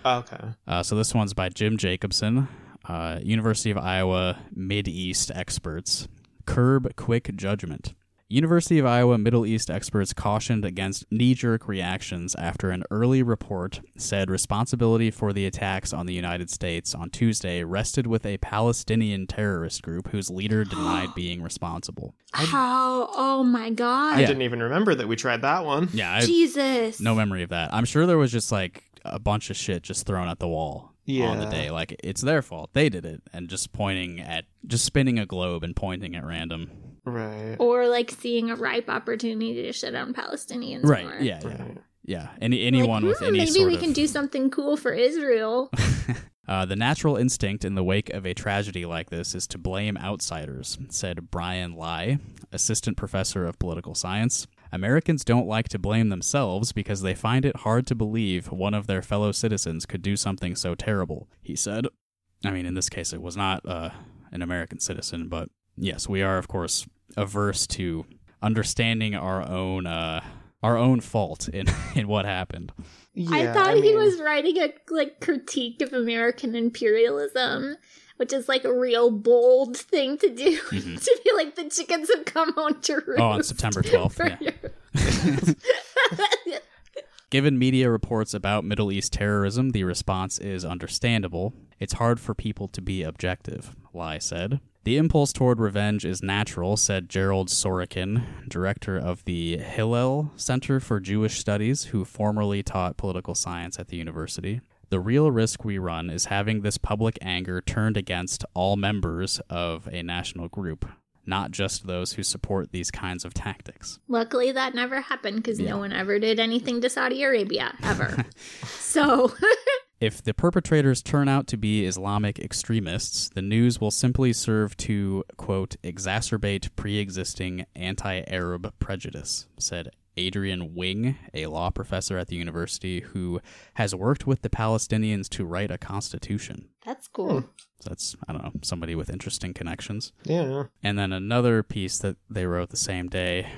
M: Okay.
K: Uh, so this one's by Jim Jacobson, uh, University of Iowa Mid East experts. Curb quick judgment. University of Iowa Middle East experts cautioned against knee jerk reactions after an early report said responsibility for the attacks on the United States on Tuesday rested with a Palestinian terrorist group whose leader denied being responsible.
L: How? Oh my god.
M: I
K: Yeah.
M: didn't even remember that we tried that one.
K: Yeah, I,
L: Jesus.
K: no memory of that. I'm sure there was just like a bunch of shit just thrown at the wall yeah. on the day. Like it's their fault. They did it and just pointing at just spinning a globe and pointing at random.
M: Right.
L: Or like seeing a ripe opportunity to shit on Palestinians.
K: Right.
L: more.
K: Yeah, yeah.
M: Right.
K: Yeah. Any anyone
L: Like,
K: with
L: hmm,
K: any
L: maybe
K: sort
L: we
K: of
L: can do something cool for Israel.
K: Uh, the natural instinct in the wake of a tragedy like this is to blame outsiders, said Brian Lai, assistant professor of political science. Americans don't like to blame themselves because they find it hard to believe one of their fellow citizens could do something so terrible, he said. I mean, in this case, it was not uh, an American citizen, but yes, we are of course averse to understanding our own uh, our own fault in in what happened.
L: I thought he was writing a like critique of American imperialism, which is like a real bold thing to do. to be like the chickens have come home to roost.
K: Mm-hmm. Oh, on September 12th, yeah.
L: your-
K: Given media reports about Middle East terrorism, the response is understandable. It's hard for people to be objective, Lai said. The impulse toward revenge is natural, said Gerald Sorokin, director of the Hillel Center for Jewish Studies, who formerly taught political science at the university. The real risk we run is having this public anger turned against all members of a national group, not just those who support these kinds of tactics.
L: Luckily, that never happened because no one ever did anything to Saudi Arabia ever. so,
K: If the perpetrators turn out to be Islamic extremists, the news will simply serve to, quote, exacerbate pre existing anti Arab prejudice, said Adrien Wing, a law professor at the university who has worked with the Palestinians to write a constitution.
L: that's cool.
K: So that's, I don't know, somebody with interesting connections.
M: Yeah.
K: And then another piece that they wrote the same day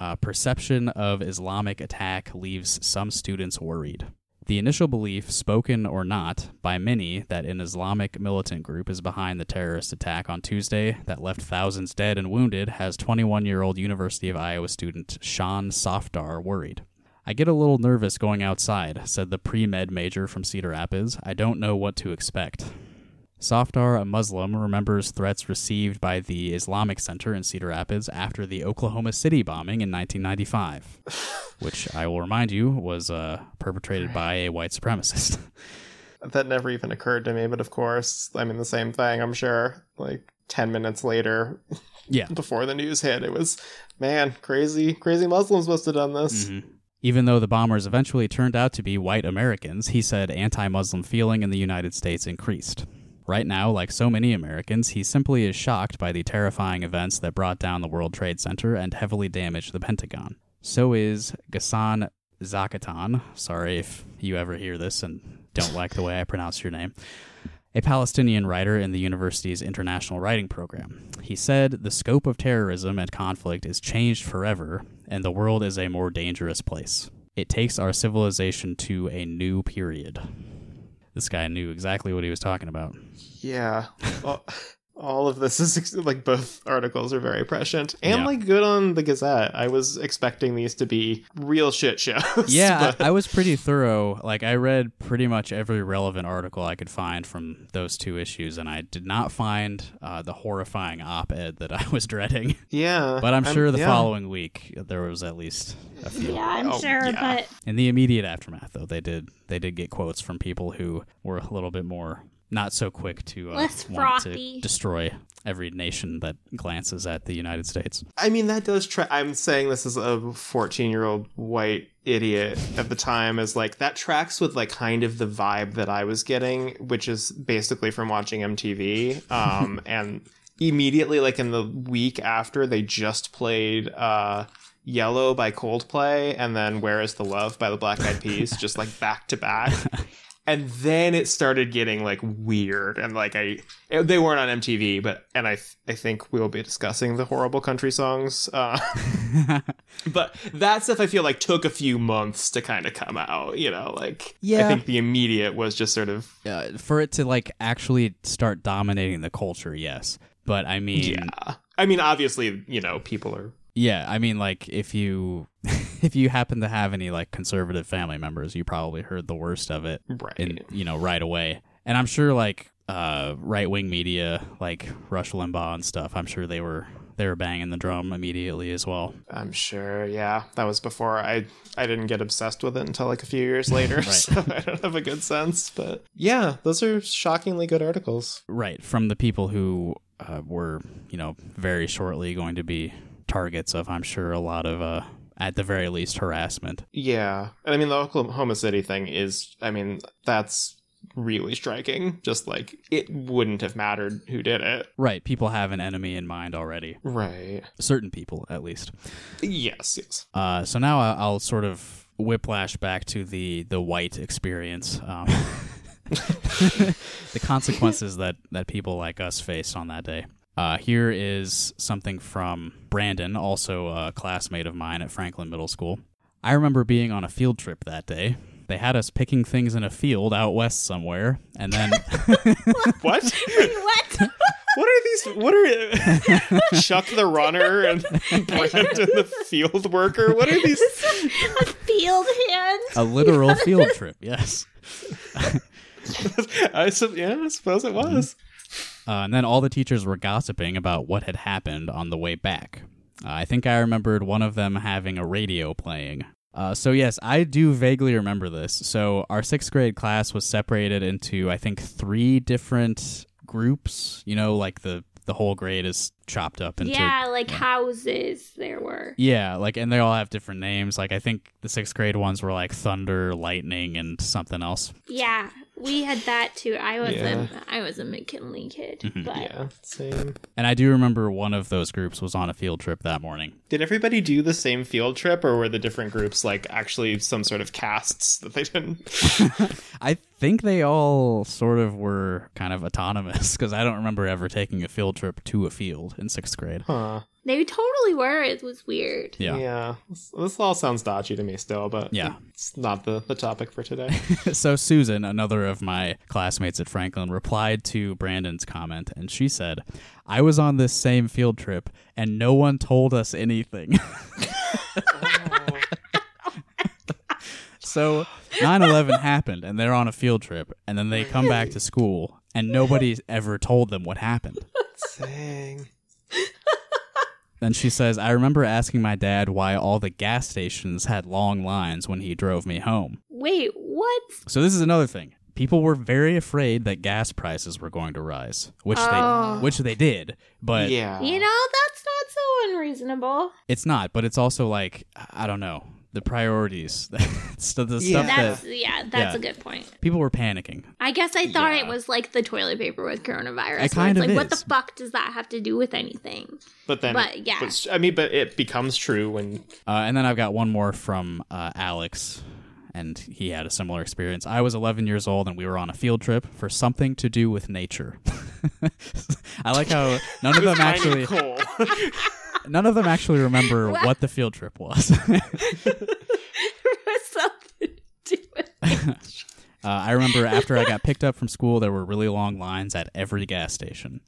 K: uh, perception of Islamic attack leaves some students worried. The initial belief, spoken or not, by many that an Islamic militant group is behind the terrorist attack on Tuesday that left thousands dead and wounded has 21 year old University of Iowa student Sean Sofdar worried. I get a little nervous going outside, said the pre med major from Cedar Rapids. I don't know what to expect. Sofdar, a Muslim, remembers threats received by the Islamic Center in Cedar Rapids after the Oklahoma City bombing in 1995, which I will remind you was uh, perpetrated by a white supremacist.
M: That never even occurred to me, but of course, I mean, the same thing, I'm sure. Like 10 minutes later,
K: yeah.
M: before the news hit, it was, man, crazy, crazy Muslims must have done this.
K: Mhm. Even though the bombers eventually turned out to be white Americans, he said anti Muslim feeling in the United States increased. Right now, like so many Americans, he simply is shocked by the terrifying events that brought down the World Trade Center and heavily damaged the Pentagon. So is Ghassan Zakatan. Sorry if you ever hear this and don't like the way I pronounce your name. A Palestinian writer in the university's international writing program. He said the scope of terrorism and conflict is changed forever, and the world is a more dangerous place. It takes our civilization to a new period. This guy knew exactly what he was talking about.
M: Yeah. Well, all of this is ex- like both articles are very prescient and
K: Yeah.
M: like good on the Gazette. I was expecting these to be real shit shows.
K: Yeah,
M: but-
K: I, I was pretty thorough. Like, I read pretty much every relevant article I could find from those two issues, and I did not find uh, the horrifying op ed that I was dreading.
M: yeah.
K: But I'm sure the
M: yeah.
K: following week there was at least a few.
L: Yeah, I'm
M: Oh,
L: sure,
M: yeah.
L: but
K: In the immediate aftermath, though, they did they did get quotes from people who were a little bit more not so quick to uh,
L: Less
K: want
L: frothy.
K: to destroy every nation that glances at the United States.
M: I mean, that does track. I'm saying this as a 14 year old white idiot at the time, is like that tracks with like kind of the vibe that I was getting, which is basically from watching MTV. Um, and immediately, like in the week after, they just played uh, Yellow by Coldplay and then Where is the Love by the Black Eyed Peas, just like back to back. And then it started getting like weird, and like I, they weren't on MTV, but and I, I think we will be discussing the horrible country songs. Uh, but that stuff I feel like took a few months to kind of come out. You know, like
K: Yeah.
M: I think the immediate was just sort of
K: Uh, for it to like actually start dominating the culture, yes. But I mean,
M: yeah. I mean, obviously, you know, people are
K: Yeah, I mean, like if you if you happen to have any like conservative family members, you probably heard the worst of it,
M: Right.
K: In you know right away. And I'm sure like uh, right wing media, like Rush Limbaugh and stuff, I'm sure they were they were banging the drum immediately as well.
M: I'm sure, yeah. That was before I I didn't get obsessed with it until like a few years later, so I don't have a good sense. But yeah, those are shockingly good articles.
K: Right from the people who uh, were you know very shortly going to be targets of, I'm sure a lot of uh, at the very least harassment.
M: Yeah. And I mean, the Oklahoma City thing is, I mean, that's really striking. Just like it wouldn't have mattered who did it.
K: Right, people have an enemy in mind already.
M: Right.
K: Certain people, at least.
M: Yes, yes.
K: Uh, so now I'll sort of whiplash back to the the white experience, um, the consequences that that people like us faced on that day. Uh, here is something from Brandon, also a classmate of mine at Franklin Middle School. I remember being on a field trip that day. They had us picking things in a field out west somewhere, and then
M: what?
L: what?
M: What are these? What are Chuck the runner and Brandon the field worker? What are these?
L: a field hand.
K: a literal field trip. Yes.
M: I sup- yeah, I suppose it was.
K: Uh, and then all the teachers were gossiping about what had happened on the way back. Uh, I think I remembered one of them having a radio playing. Uh, so, yes, I do vaguely remember this. So, our sixth grade class was separated into, I think, three different groups. You know, like the, the whole grade is chopped up into.
L: yeah, like houses there were.
K: Yeah, like, and they all have different names. Like, I think the sixth grade ones were like Thunder, Lightning, and something else.
L: Yeah, we had that too. I was
K: Yeah.
L: a I was a McKinley kid,
K: Mhm.
L: but
M: Yeah, same.
K: And I do remember one of those groups was on a field trip that morning.
M: Did everybody do the same field trip, or were the different groups like actually some sort of casts that they didn't?
K: I think they all sort of were kind of autonomous because I don't remember ever taking a field trip to a field in sixth grade.
M: Huh.
L: they totally were. It was weird.
K: Yeah.
M: Yeah. This, this all sounds dodgy to me still, but
K: Yeah.
M: it's not the, the topic for today.
K: so Susan, another of my classmates at Franklin, replied to Brandon's comment and she said, I was on this same field trip and no one told us anything. so 9-11 happened and they're on a field trip and then they come back to school and nobody ever told them what happened.
M: Dang.
K: Then she says, I remember asking my dad why all the gas stations had long lines when he drove me home.
L: Wait, what?
K: So this is another thing. People were very afraid that gas prices were going to rise, which
L: Oh.
K: they which they did, but yeah.
L: You know, that's not so unreasonable.
K: it's not. But it's also like I don't know the priorities, so the stuff
L: that's
K: that
L: yeah, that's
K: yeah.
L: a good point.
K: people were panicking.
L: I guess I thought
K: Yeah.
L: it was like the toilet paper with coronavirus.
K: It kind
L: it's
K: of
L: like, what the fuck does that have to do with anything?
M: But then,
L: But, yeah.
M: but- I mean, but it becomes true when
K: Uh, and then I've got one more from uh, Alex, and he had a similar experience. I was 11 years old, and we were on a field trip for something to do with nature. I like how none of them actually
M: cool.
K: none of them actually remember
L: What?
K: what the field trip was.
L: Something to do with
K: Uh, I remember after I got picked up from school, there were really long lines at every gas station.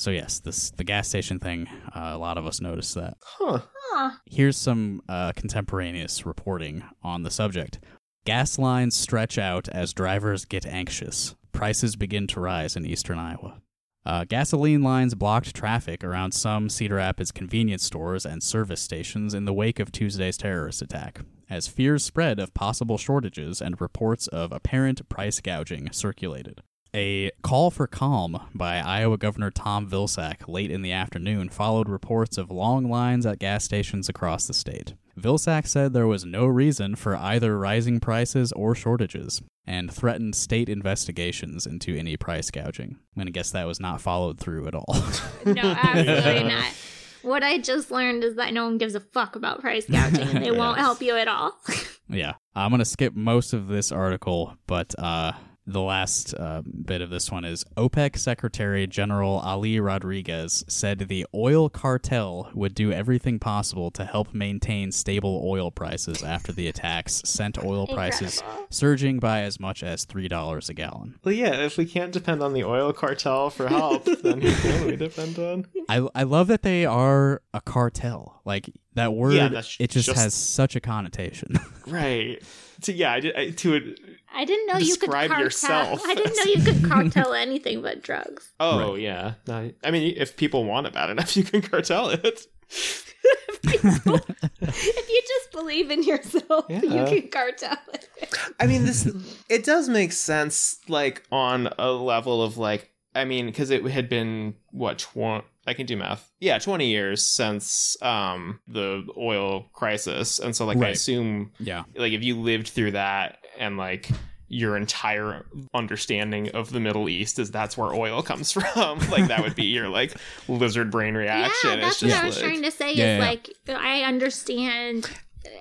K: So yes, this the gas station thing. Uh, a lot of us noticed that.
M: Huh.
L: Huh.
K: Here's some uh, contemporaneous reporting on the subject. Gas lines stretch out as drivers get anxious. Prices begin to rise in eastern Iowa. Uh, gasoline lines blocked traffic around some Cedar Rapids convenience stores and service stations in the wake of Tuesday's terrorist attack, as fears spread of possible shortages and reports of apparent price gouging circulated. A call for calm by Iowa Governor Tom Vilsack late in the afternoon followed reports of long lines at gas stations across the state. Vilsack said there was no reason for either rising prices or shortages, and threatened state investigations into any price gouging. I'm gonna guess that was not followed through at all.
L: No, absolutely not. What I just learned is that no one gives a fuck about price gouging and they won't help you at all.
K: Yeah, I'm gonna skip most of this article, but uh, the last uh, bit of this one is OPEC Secretary General Ali Rodriguez said the oil cartel would do everything possible to help maintain stable oil prices after the attacks sent oil prices surging by as much as three dollars a gallon.
M: Well, yeah. If we can't depend on the oil cartel for help, then who can we depend on?
K: I I love that they are a cartel. Like that word,
M: Yeah,
K: it just,
M: just-
K: has such a connotation.
M: Right. So yeah, I, did- I, to
L: I didn't know you could
M: Describe
L: cartel.
M: yourself
L: I didn't know you could cartel anything but drugs.
M: oh yeah. No, I mean, if people want it bad enough, you can cartel it.
L: if you just believe in yourself,
M: Yeah.
L: you can cartel it.
M: I mean, this it does make sense, like on a level of like, I mean, because it had been what twenty. I can do math. Yeah, twenty years since um the oil crisis, and so like I assume,
K: yeah,
M: like if you lived through that and like your entire understanding of the Middle East is that's where oil comes from, like that would be your like lizard brain reaction.
L: Yeah,
M: It's
L: that's what
M: just
L: I was
M: like-
L: trying to say.
K: Yeah,
L: is
K: yeah.
L: like I understand.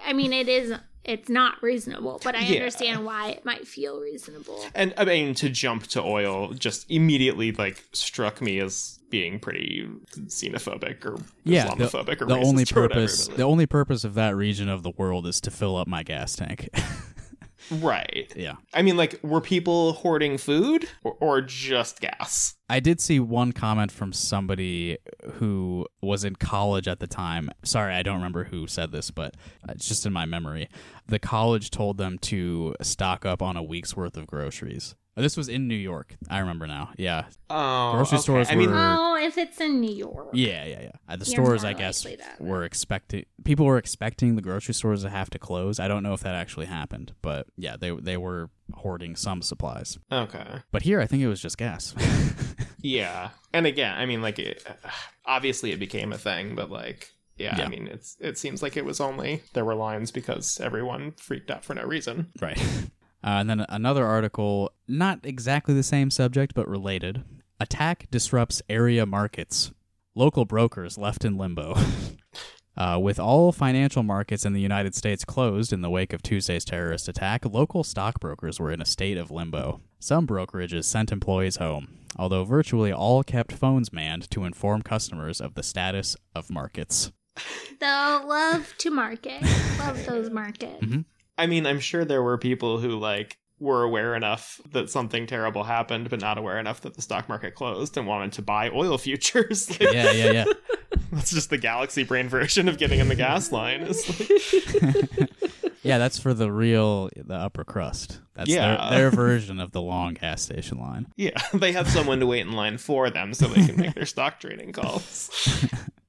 L: I mean, it is it's not reasonable, but I
M: Yeah.
L: understand why it might feel reasonable.
M: And I mean, to jump to oil just immediately like struck me as being pretty xenophobic or
K: Yeah, the,
M: Islamophobic or
K: the only
M: racist or whatever,
K: purpose the only purpose of that region of the world is to fill up my gas tank.
M: Right.
K: Yeah.
M: I mean, like, were people hoarding food or, or just gas?
K: I did see one comment from somebody who was in college at the time. Sorry, I don't remember who said this, but it's just in my memory. The college told them to stock up on a week's worth of groceries. This was in New York. I remember now. Yeah.
M: Oh,
K: grocery
M: okay.
K: stores
M: I mean-
K: were.
L: Oh, if it's in New York.
K: Yeah, yeah, yeah. Uh, the stores, I guess,
L: that
K: were expecting people were expecting the grocery stores to have to close. I don't know if that actually happened, but yeah, they they were hoarding some supplies.
M: Okay.
K: But here, I think it was just gas.
M: Yeah. And again, I mean, like, it, obviously it became a thing, but like, yeah,
K: Yeah.
M: I mean, it's it seems like it was only there were lines because everyone freaked out for no reason.
K: Right. Uh, and then another article, not exactly the same subject, but related. Attack disrupts area markets. Local brokers left in limbo. Uh, with all financial markets in the United States closed in the wake of Tuesday's terrorist attack, local stockbrokers were in a state of limbo. Some brokerages sent employees home, although virtually all kept phones manned to inform customers of the status of markets.
L: Though love to market. love those markets.
M: I mean, I'm sure there were people who like were aware enough that something terrible happened, but not aware enough that the stock market closed and wanted to buy oil futures. Like,
K: Yeah, yeah, yeah.
M: That's just the galaxy brain version of getting in the gas line. Like,
K: Yeah, that's for the real, the upper crust. That's
M: Yeah.
K: their, their version of the long gas station line.
M: yeah, they have someone to wait in line for them so they can make their stock trading calls.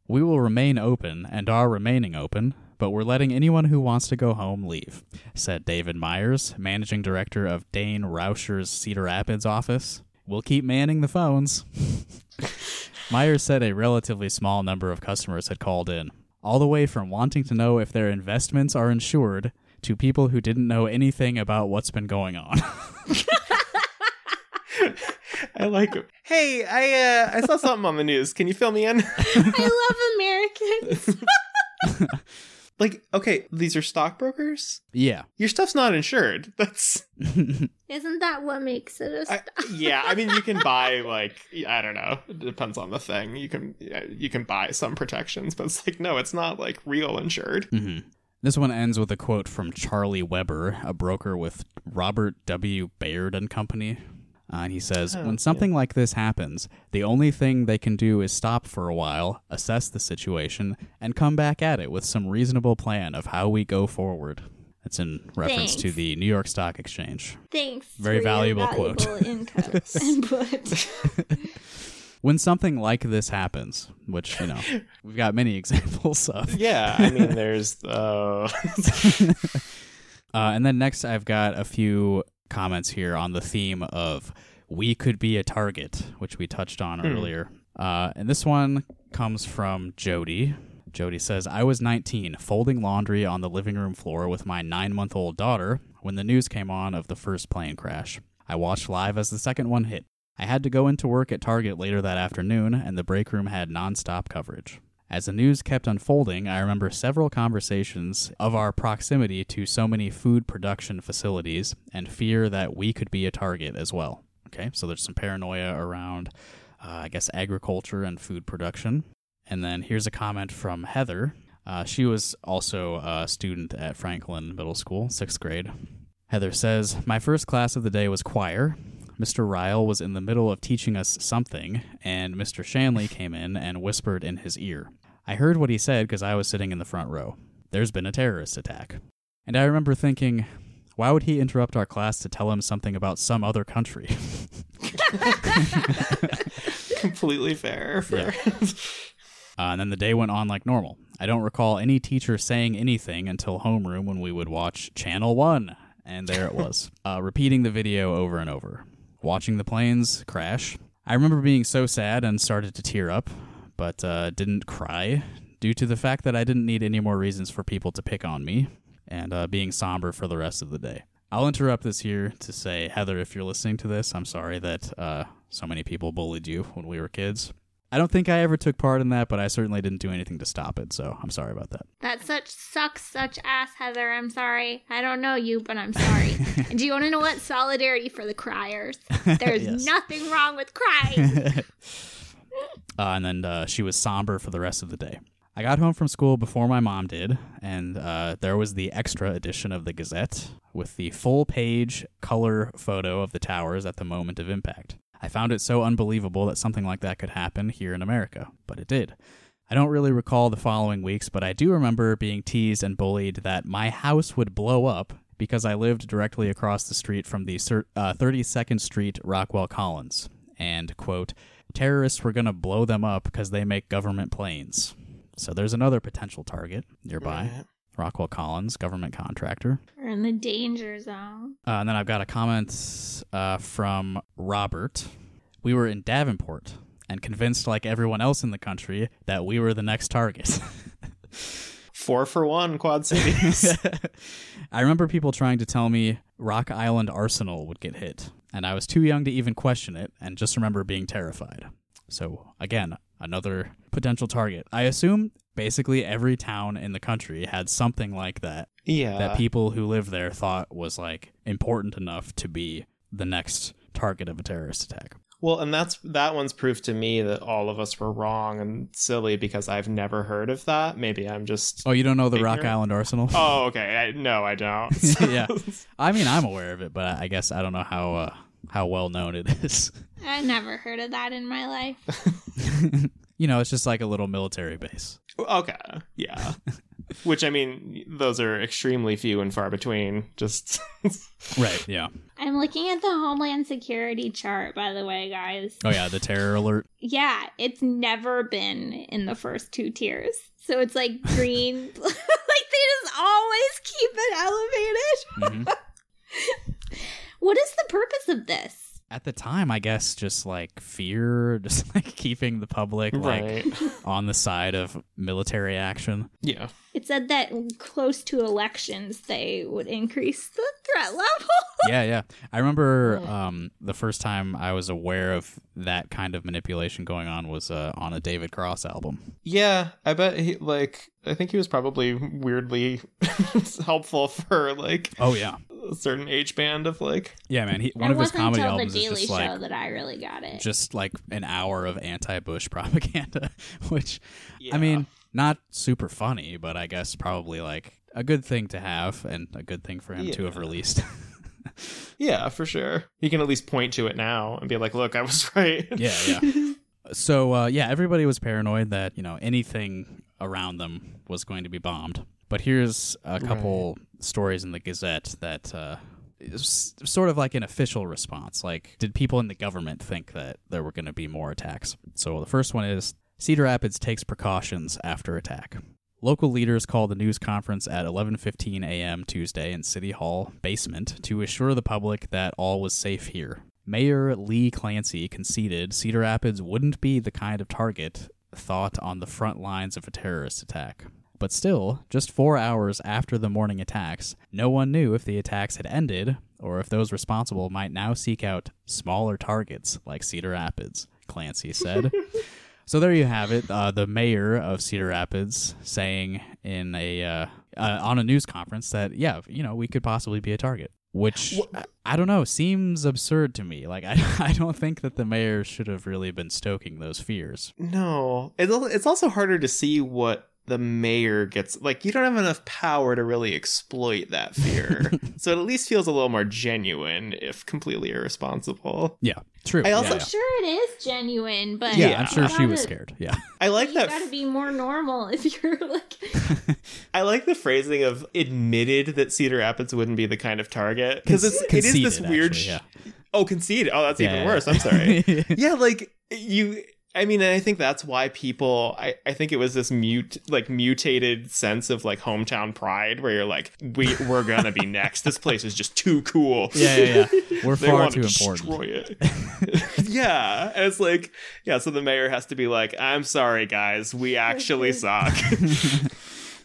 K: We will remain open and are remaining open, but we're letting anyone who wants to go home leave, said David Myers, managing director of Dain Rauscher's Cedar Rapids office. We'll keep manning the phones. Myers said a relatively small number of customers had called in, all the way from wanting to know if their investments are insured to people who didn't know anything about what's been going on.
M: I like it. Hey, I uh, I saw something on the news. Can you fill me in?
L: I love Americans.
M: like, okay, these are stockbrokers.
K: yeah.
M: Your stuff's not insured. That's
L: Isn't that what makes it a
M: I,
L: st-
M: yeah. I mean, you can buy like I don't know. It depends on the thing. You can you can buy some protections, but it's like no, it's not like real insured.
K: hmm This one ends with a quote from Charlie Weber, a broker with Robert W. Baird and Company. Uh, and he says,
M: Oh,
K: When something like this happens, the only thing they can do is stop for a while, assess the situation, and come back at it with some reasonable plan of how we go forward. That's in reference to the New York Stock Exchange.
L: Thanks.
K: Very
L: for your
K: valuable quote.
L: input. input.
K: When something like this happens, which, you know, we've got many examples of.
M: Yeah, I mean, there's uh,
K: Uh, and then next, I've got a few comments here on the theme of we could be a target, which we touched on
M: Hmm.
K: earlier. Uh, and this one comes from Jody. Jody says, I was 19, folding laundry on the living room floor with my nine month old daughter when the news came on of the first plane crash. I watched live as the second one hit. I had to go into work at Target later that afternoon, and the break room had nonstop coverage. As the news kept unfolding, I remember several conversations of our proximity to so many food production facilities and fear that we could be a target as well. Okay, so there's some paranoia around, uh, I guess, agriculture and food production. And then here's a comment from Heather. Uh, she was also a student at Franklin Middle School, sixth grade. Heather says, My first class of the day was choir. Mr. Ryle was in the middle of teaching us something, and Mr. Shanley came in and whispered in his ear. I heard what he said because I was sitting in the front row. There's been a terrorist attack. And I remember thinking, why would he interrupt our class to tell him something about some other country?
M: completely fair. For...
K: Uh, and then the day went on like normal. I don't recall any teacher saying anything until homeroom when we would watch Channel 1. And there it was, uh, repeating the video over and over. Watching the planes crash. I remember being so sad and started to tear up, but uh, didn't cry due to the fact that I didn't need any more reasons for people to pick on me and uh, being somber for the rest of the day. I'll interrupt this here to say, Heather, if you're listening to this, I'm sorry that uh, so many people bullied you when we were kids. I don't think I ever took part in that, but I certainly didn't do anything to stop it, so I'm sorry about that.
L: That such sucks such ass, Heather. I'm sorry. I don't know you, but I'm sorry. and do you want to know what? Solidarity for the criers. There's
K: Yes.
L: nothing wrong with crying.
K: Uh, and then uh, she was somber for the rest of the day. I got home from school before my mom did, and uh, there was the extra edition of the Gazette with the full page color photo of the towers at the moment of impact. I found it so unbelievable that something like that could happen here in America, but it did. I don't really recall the following weeks, but I do remember being teased and bullied that my house would blow up because I lived directly across the street from the uh, 32nd Street Rockwell Collins. And, quote, terrorists were going to blow them up because they make government planes. So there's another potential target nearby.
M: Right.
K: Rockwell Collins, government contractor.
L: We're in the danger zone.
K: Uh, and then I've got a comment uh, from Robert. We were in Davenport and convinced, like everyone else in the country, that we were the next target.
M: Four for one, Quad Cities.
K: I remember people trying to tell me Rock Island Arsenal would get hit, and I was too young to even question it, and just remember being terrified. So, again, another potential target. I assume basically every town in the country had something like that.
M: Yeah.
K: That people who lived there thought was like important enough to be the next target of a terrorist attack.
M: Well, and that's that one's proof to me that all of us were wrong and silly because I've never heard of that. Maybe I'm just
K: Oh, you don't know the Rock? Island Arsenal?
M: Oh, okay. I, no, I don't.
K: yeah. I mean, I'm aware of it, but I guess I don't know how uh, how well known it is.
L: I never heard of that in my life.
K: you know, it's just like a little military base.
M: Okay. Yeah. Which I mean, those are extremely few and far between. Just
K: Right. Yeah.
L: I'm looking at the Homeland Security chart, by the way, guys.
K: Oh yeah, the terror alert.
L: Yeah, it's never been in the first two tiers. So it's like green. like they just always keep it elevated.
K: Mhm.
L: what is the purpose of this?
K: At the time, I guess just like fear, just like keeping the public like
M: Right.
K: on the side of military action.
M: yeah.
L: It said that close to elections they would increase the threat level.
K: yeah, yeah. I remember um, the first time I was aware of that kind of manipulation going on was uh, on a David Cross album.
M: Yeah, I bet he like I think he was probably weirdly helpful for like
K: Oh yeah,
M: a certain age band of like
K: yeah, man. He, one
L: it
K: of his
L: wasn't
K: comedy
L: until the
K: albums is
L: Daily
K: just
L: Show
K: like
L: that I really got it.
K: just like an hour of anti-Bush propaganda, which
M: Yeah.
K: I mean, not super funny, but I guess probably like a good thing to have and a good thing for him to have released.
M: Yeah, for sure. He can at least point to it now and be like, "Look, I was right."
K: yeah, yeah. So uh, yeah, everybody was paranoid that you know anything around them was going to be bombed. But here's a couple stories in the Gazette that uh, is sort of like an official response. Like, did people in the government think that there were going to be more attacks? So the first one is Cedar Rapids takes precautions after attack. Local leaders called a news conference at 11:15 a.m. Tuesday in City Hall basement to assure the public that all was safe here. Mayor Lee Clancy conceded Cedar Rapids wouldn't be the kind of target thought on the front lines of a terrorist attack. But still, just four hours after the morning attacks, no one knew if the attacks had ended or if those responsible might now seek out smaller targets like Cedar Rapids, Clancy said. so there you have it. Uh, the mayor of Cedar Rapids saying in a uh, uh, on a news conference that yeah, you know, we could possibly be a target. Which I- I don't know seems absurd to me. Like I, I don't think that the mayor should have really been stoking those fears.
M: No, it's it's also harder to see what the mayor gets. Like, you don't have enough power to really exploit that fear, so it at least feels a little more genuine, if completely irresponsible.
K: Yeah, true.
M: I also-
K: yeah,
L: I'm sure it is genuine, but
K: yeah.
M: Yeah,
K: I'm sure
L: you
K: she was scared. Yeah.
M: I like
L: You
M: that.
L: gotta be more normal if you're like.
M: I like the phrasing of admitted that Cedar Rapids wouldn't be the kind of target because it's it is this weird.
K: actually, yeah.
M: Oh, conceded. Oh, that's
K: Yeah,
M: even
K: yeah,
M: worse. I'm sorry. yeah, like you. I mean, and I think that's why people. I, I think it was this mute, like mutated sense of like hometown pride, where you're like, we we're gonna be next. This place is just too cool.
K: Yeah, yeah, yeah. We're
M: They
K: far
M: want
K: too
M: to
K: important.
M: Destroy it. yeah, and it's like yeah. So the mayor has to be like, I'm sorry, guys, we actually suck.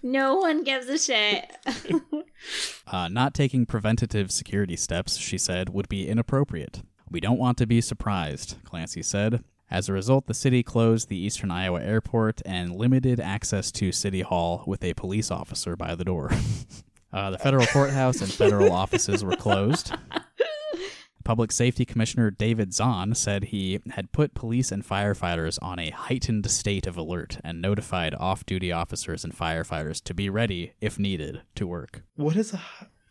L: No one gives a shit.
K: Uh, not taking preventative security steps, she said, would be inappropriate. We don't want to be surprised, Clancy said. As a result, the city closed the Eastern Iowa airport and limited access to City Hall with a police officer by the door. Uh, the federal courthouse and federal offices were closed. Public Safety Commissioner David Zahn said he had put police and firefighters on a heightened state of alert and notified off duty officers and firefighters to be ready, if needed, to work.
M: What is a.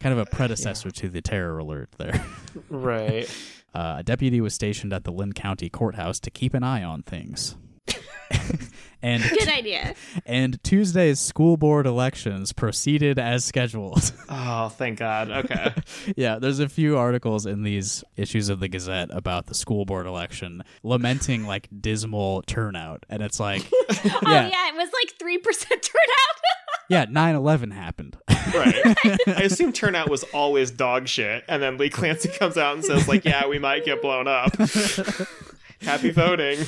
K: Kind of a predecessor to the terror alert there.
M: Right.
K: Uh, a deputy was stationed at the Linn County Courthouse to keep an eye on things. and
L: Good idea.
K: and Tuesday's school board elections proceeded as scheduled.
M: Oh, thank God. Okay.
K: yeah, there's a few articles in these issues of the Gazette about the school board election lamenting like dismal turnout. And it's like,
L: Oh
K: yeah,
L: yeah, it was like three percent turnout.
K: yeah, 9 11 happened.
M: right. I assume turnout was always dog shit, and then Lee Clancy comes out and says, like, yeah, we might get blown up. Happy voting.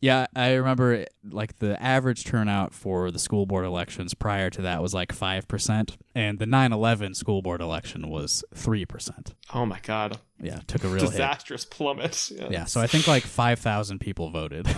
K: Yeah, I remember like the average turnout for the school board elections prior to that was like 5%, and the 9 11 school board election was 3%.
M: Oh my God.
K: Yeah, took a real hit.
M: Disastrous plummet.
K: Yeah, so I think like 5,000 people voted.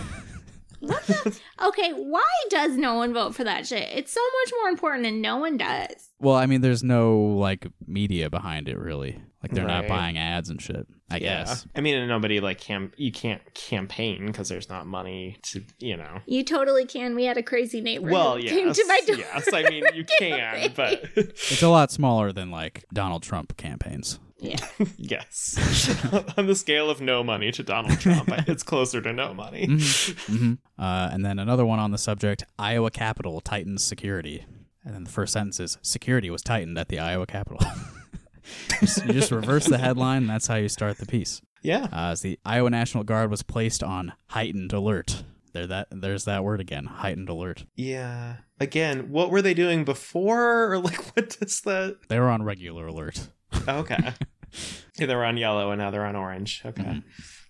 L: What the, okay, why does no one vote for that shit? It's so much more important and no one does.
K: well, I mean, there's no like media behind it really. Like they're not buying ads and shit, I
M: Yeah.
K: guess.
M: I mean, nobody like cam. You can't campaign because there's not money to, you know.
L: You totally can. We had a crazy neighbor.
M: Well,
L: who
M: yes,
L: came to my door.
M: yes. I mean, you can, but
K: It's a lot smaller than like Donald Trump campaigns.
L: Yeah.
M: yes. On the scale of no money to Donald Trump, it's closer to no money.
K: hmm Uh, and then another one on the subject Iowa Capitol tightens security. And then the first sentence is security was tightened at the Iowa Capitol. Just- you just reverse the headline, and that's how you start the piece.
M: Yeah.
K: Uh, the Iowa National Guard was placed on heightened alert. There that there's that word again, heightened alert.
M: Yeah. Again, what were they doing before, or like, what does that?
K: They were on regular alert.
M: Okay. yeah, they were on yellow and now they're on orange. Okay.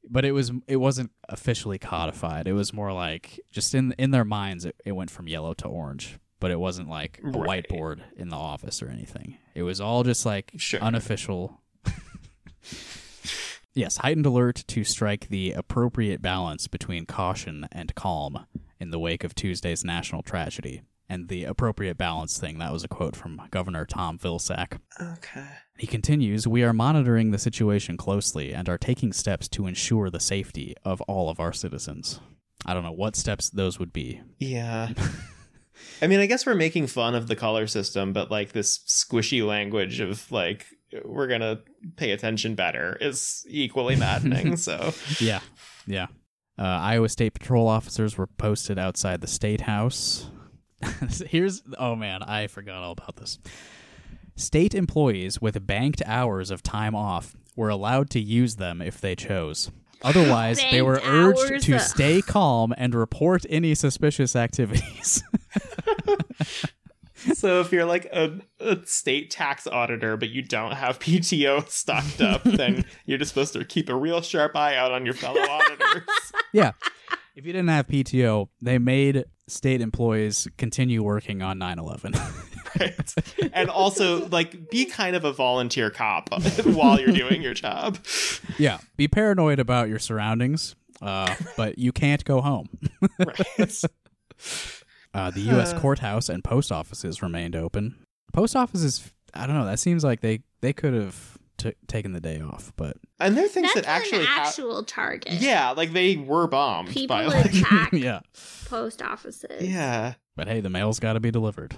K: But it was it wasn't officially codified. It was more like just in in their minds it, it went from yellow to orange. But it wasn't like a
M: Right.
K: whiteboard in the office or anything. It was all just like
M: Sure.
K: unofficial. yes, heightened alert to strike the appropriate balance between caution and calm in the wake of Tuesday's national tragedy. And the appropriate balance thing, that was a quote from Governor Tom Vilsack.
M: Okay.
K: He continues, We are monitoring the situation closely and are taking steps to ensure the safety of all of our citizens. I don't know what steps those would be.
M: Yeah. I mean, I guess we're making fun of the color system, but like this squishy language of like, we're going to pay attention better is equally maddening. so,
K: Yeah, yeah. Uh, Iowa State Patrol officers were posted outside the State House. Here's, oh man, I forgot all about this. State employees with banked hours of time off were allowed to use them if they chose. Otherwise, they were urged to stay calm and report any suspicious activities.
M: so if you're like a, a state tax auditor, but you don't have PTO stocked up, then you're just supposed to keep a real sharp eye out on your fellow auditors.
K: yeah. If you didn't have PTO, they made state employees continue working on 9 11.
M: right? And also, like, be kind of a volunteer cop while you're doing your job.
K: yeah. Be paranoid about your surroundings, uh, but you can't go home.
M: right.
K: Uh, the U.S. Courthouse and post offices remained open. Post offices, I don't know. That seems like they they could have t- taken the day off, but
M: And there are things
L: That's
M: that actually
L: an
M: ha-
L: actual target.
M: Yeah, like they were bombed
L: People
M: by like
L: attack
K: yeah.
L: post offices.
M: Yeah.
K: But hey, the mail's got to be delivered.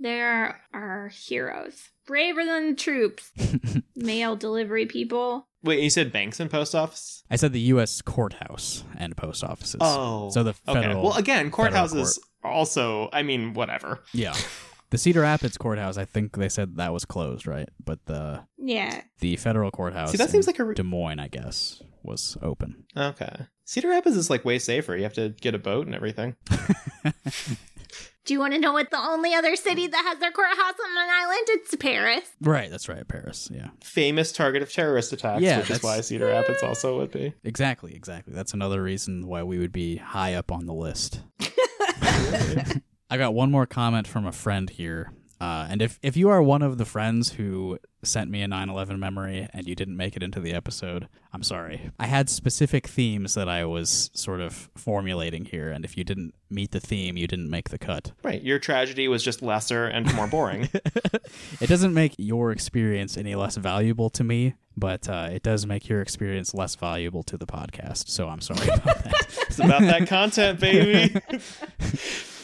L: There are heroes. Braver than the troops. Mail delivery people.
M: Wait, you said banks and post office?
K: I said the U.S. courthouse and post offices.
M: Oh.
K: so the
M: okay.
K: federal.
M: Well, again,
K: federal
M: courthouses also, I mean, whatever.
K: Yeah. The Cedar Rapids courthouse, I think they said that was closed, right? But the
L: Yeah.
K: the federal courthouse
M: See, that
K: in
M: seems like a re-
K: Des Moines, I guess, was open.
M: Okay. Cedar Rapids is like way safer. You have to get a boat and everything.
L: Do you want to know what the only other city that has their courthouse on an island? It's Paris.
K: Right, that's right, Paris. Yeah.
M: Famous target of terrorist attacks,
K: Yeah,
M: which is
K: that's-
M: why Cedar Rapids also would be.
K: Exactly, exactly. That's another reason why we would be high up on the list. I got one more comment from a friend here. Uh, and if, if you are one of the friends who sent me a 9 11 memory and you didn't make it into the episode, I'm sorry. I had specific themes that I was sort of formulating here, and if you didn't meet the theme, you didn't make the cut.
M: Right. Your tragedy was just lesser and more boring.
K: It doesn't make your experience any less valuable to me, but uh, it does make your experience less valuable to the podcast. So I'm sorry about that.
M: it's about that content, baby.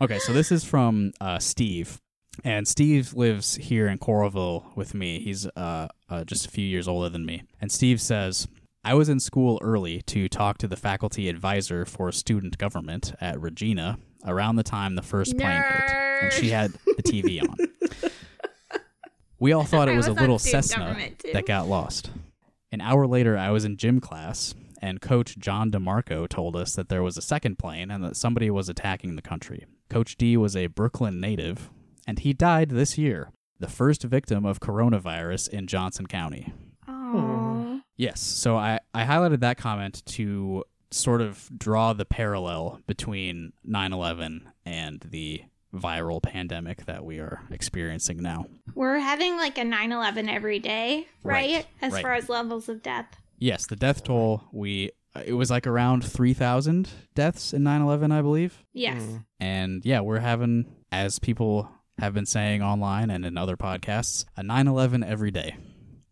K: Okay, so this is from uh, Steve. And Steve lives here in Coralville with me. He's uh, uh, just a few years older than me. And Steve says, I was in school early to talk to the faculty advisor for student government at Regina around the time the first plane hit. And she had the TV on. We all thought it
L: I
K: was a little Cessna that got lost. An hour later, I was in gym class, and Coach John DeMarco told us that there was a second plane and that somebody was attacking the country. Coach D was a Brooklyn native, and he died this year, the first victim of coronavirus in Johnson County.
L: Aww.
K: Yes, so I, I highlighted that comment to sort of draw the parallel between 9 11 and the viral pandemic that we are experiencing now.
L: We're having like a 9 11 every day, right?
K: Right,
L: As
K: right.
L: far as levels of death.
K: Yes, the death toll, we it was like around 3,000 deaths in 9/11, I believe.
L: Yes.
K: And yeah, we're having as people have been saying online and in other podcasts, a 9/11 every day.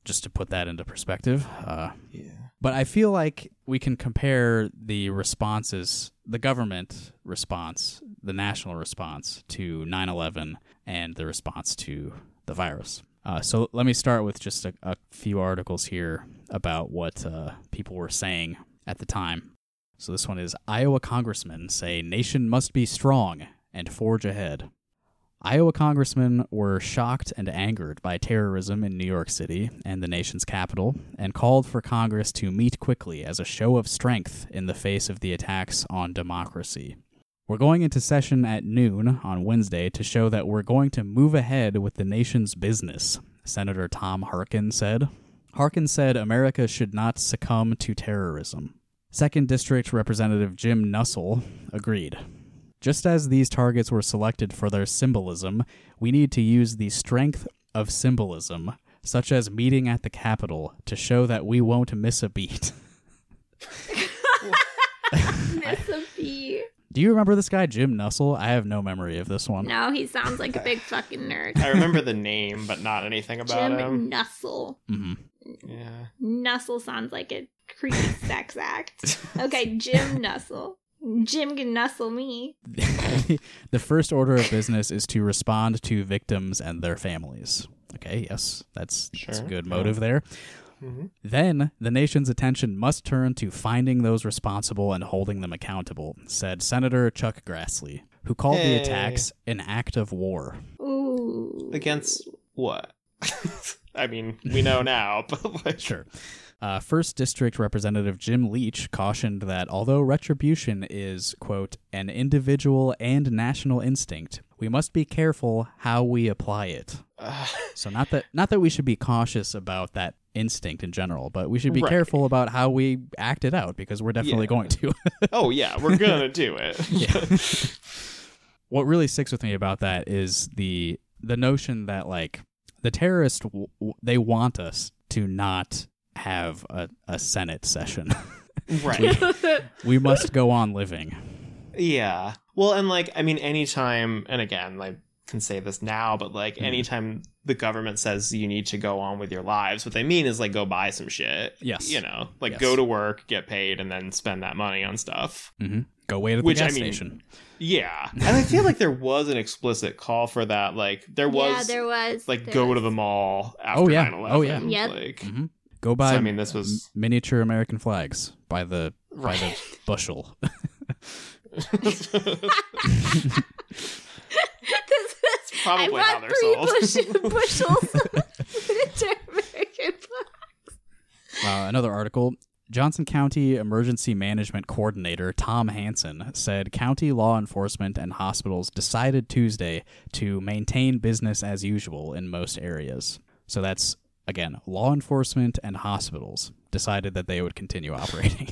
K: Just to put that into perspective. Uh
M: yeah.
K: But I feel like we can compare the responses, the government response, the national response to 9 11 and the response to the virus. Uh, so let me start with just a, a few articles here about what uh, people were saying at the time. So this one is Iowa congressmen say nation must be strong and forge ahead. Iowa congressmen were shocked and angered by terrorism in New York City and the nation's capital and called for Congress to meet quickly as a show of strength in the face of the attacks on democracy. We're going into session at noon on Wednesday to show that we're going to move ahead with the nation's business, Senator Tom Harkin said. Harkin said America should not succumb to terrorism. Second District Representative Jim Nussle agreed. Just as these targets were selected for their symbolism, we need to use the strength of symbolism, such as meeting at the Capitol, to show that we won't miss a beat.
L: Miss a.
K: Do you remember this guy, Jim Nussle? I have no memory of this one.
L: No, he sounds like a big fucking nerd.
M: I remember the name, but not anything about him.
L: Jim
M: him.
L: Nussle.
K: hmm
M: Yeah.
L: Nussle sounds like a creepy sex act. Okay, Jim Nussle. Jim can nussle me.
K: the first order of business is to respond to victims and their families. Okay, yes, that's, that's a
M: Sure,
K: good
M: yeah.
K: motive there.
M: Mhm.
K: Then the nation's attention must turn to finding those responsible and holding them accountable, said Senator Chuck Grassley, who called
M: Hey.
K: the attacks an act of war.
L: Ooh.
M: Against what? I mean, we know now, but like,
K: Sure. Uh, First District Representative Jim Leach cautioned that although retribution is, quote, an individual and national instinct, we must be careful how we apply it. so not that not that we should be cautious about that instinct in general, but we should be
M: Right.
K: careful about how we act it out because we're definitely
M: Yeah.
K: going to.
M: oh yeah, we're gonna do it.
K: what really sticks with me about that is the the notion that like the terrorists w- w- they want us to not have a, a senate session
M: right.
K: we must go on living
M: Yeah. Well, and like, I mean, anytime, and again, I can say this now, but like,
K: Mm-hmm.
M: anytime the government says you need to go on with your lives, what they mean is like, go buy some shit.
K: Yes.
M: You know, like
K: Yes.
M: go to work, get paid, and then spend that money on stuff.
K: hmm go wait at the
M: Which,
K: gas
M: I mean,
K: station
M: Yeah. And I feel like there was an explicit call for that. Like, there was.
L: yeah, there was.
M: Like,
L: there
M: go
L: was.
M: to the mall after
K: Oh, yeah.
M: 9/11.
K: Oh, yeah.
L: Yep.
M: Like,
K: hmm go buy
M: So, I mean, this was-
K: m- miniature american flags by the by the
M: Right.
K: bushel
L: this is
M: Probably
L: I
M: how
L: bought
M: they're
L: three
M: sold.
L: bush- bushels of miniature American flags.
K: Uh, another article Johnson County Emergency Management Coordinator Tom Hansen said county law enforcement and hospitals decided Tuesday to maintain business as usual in most areas. So that's, again, law enforcement and hospitals decided that they would continue operating.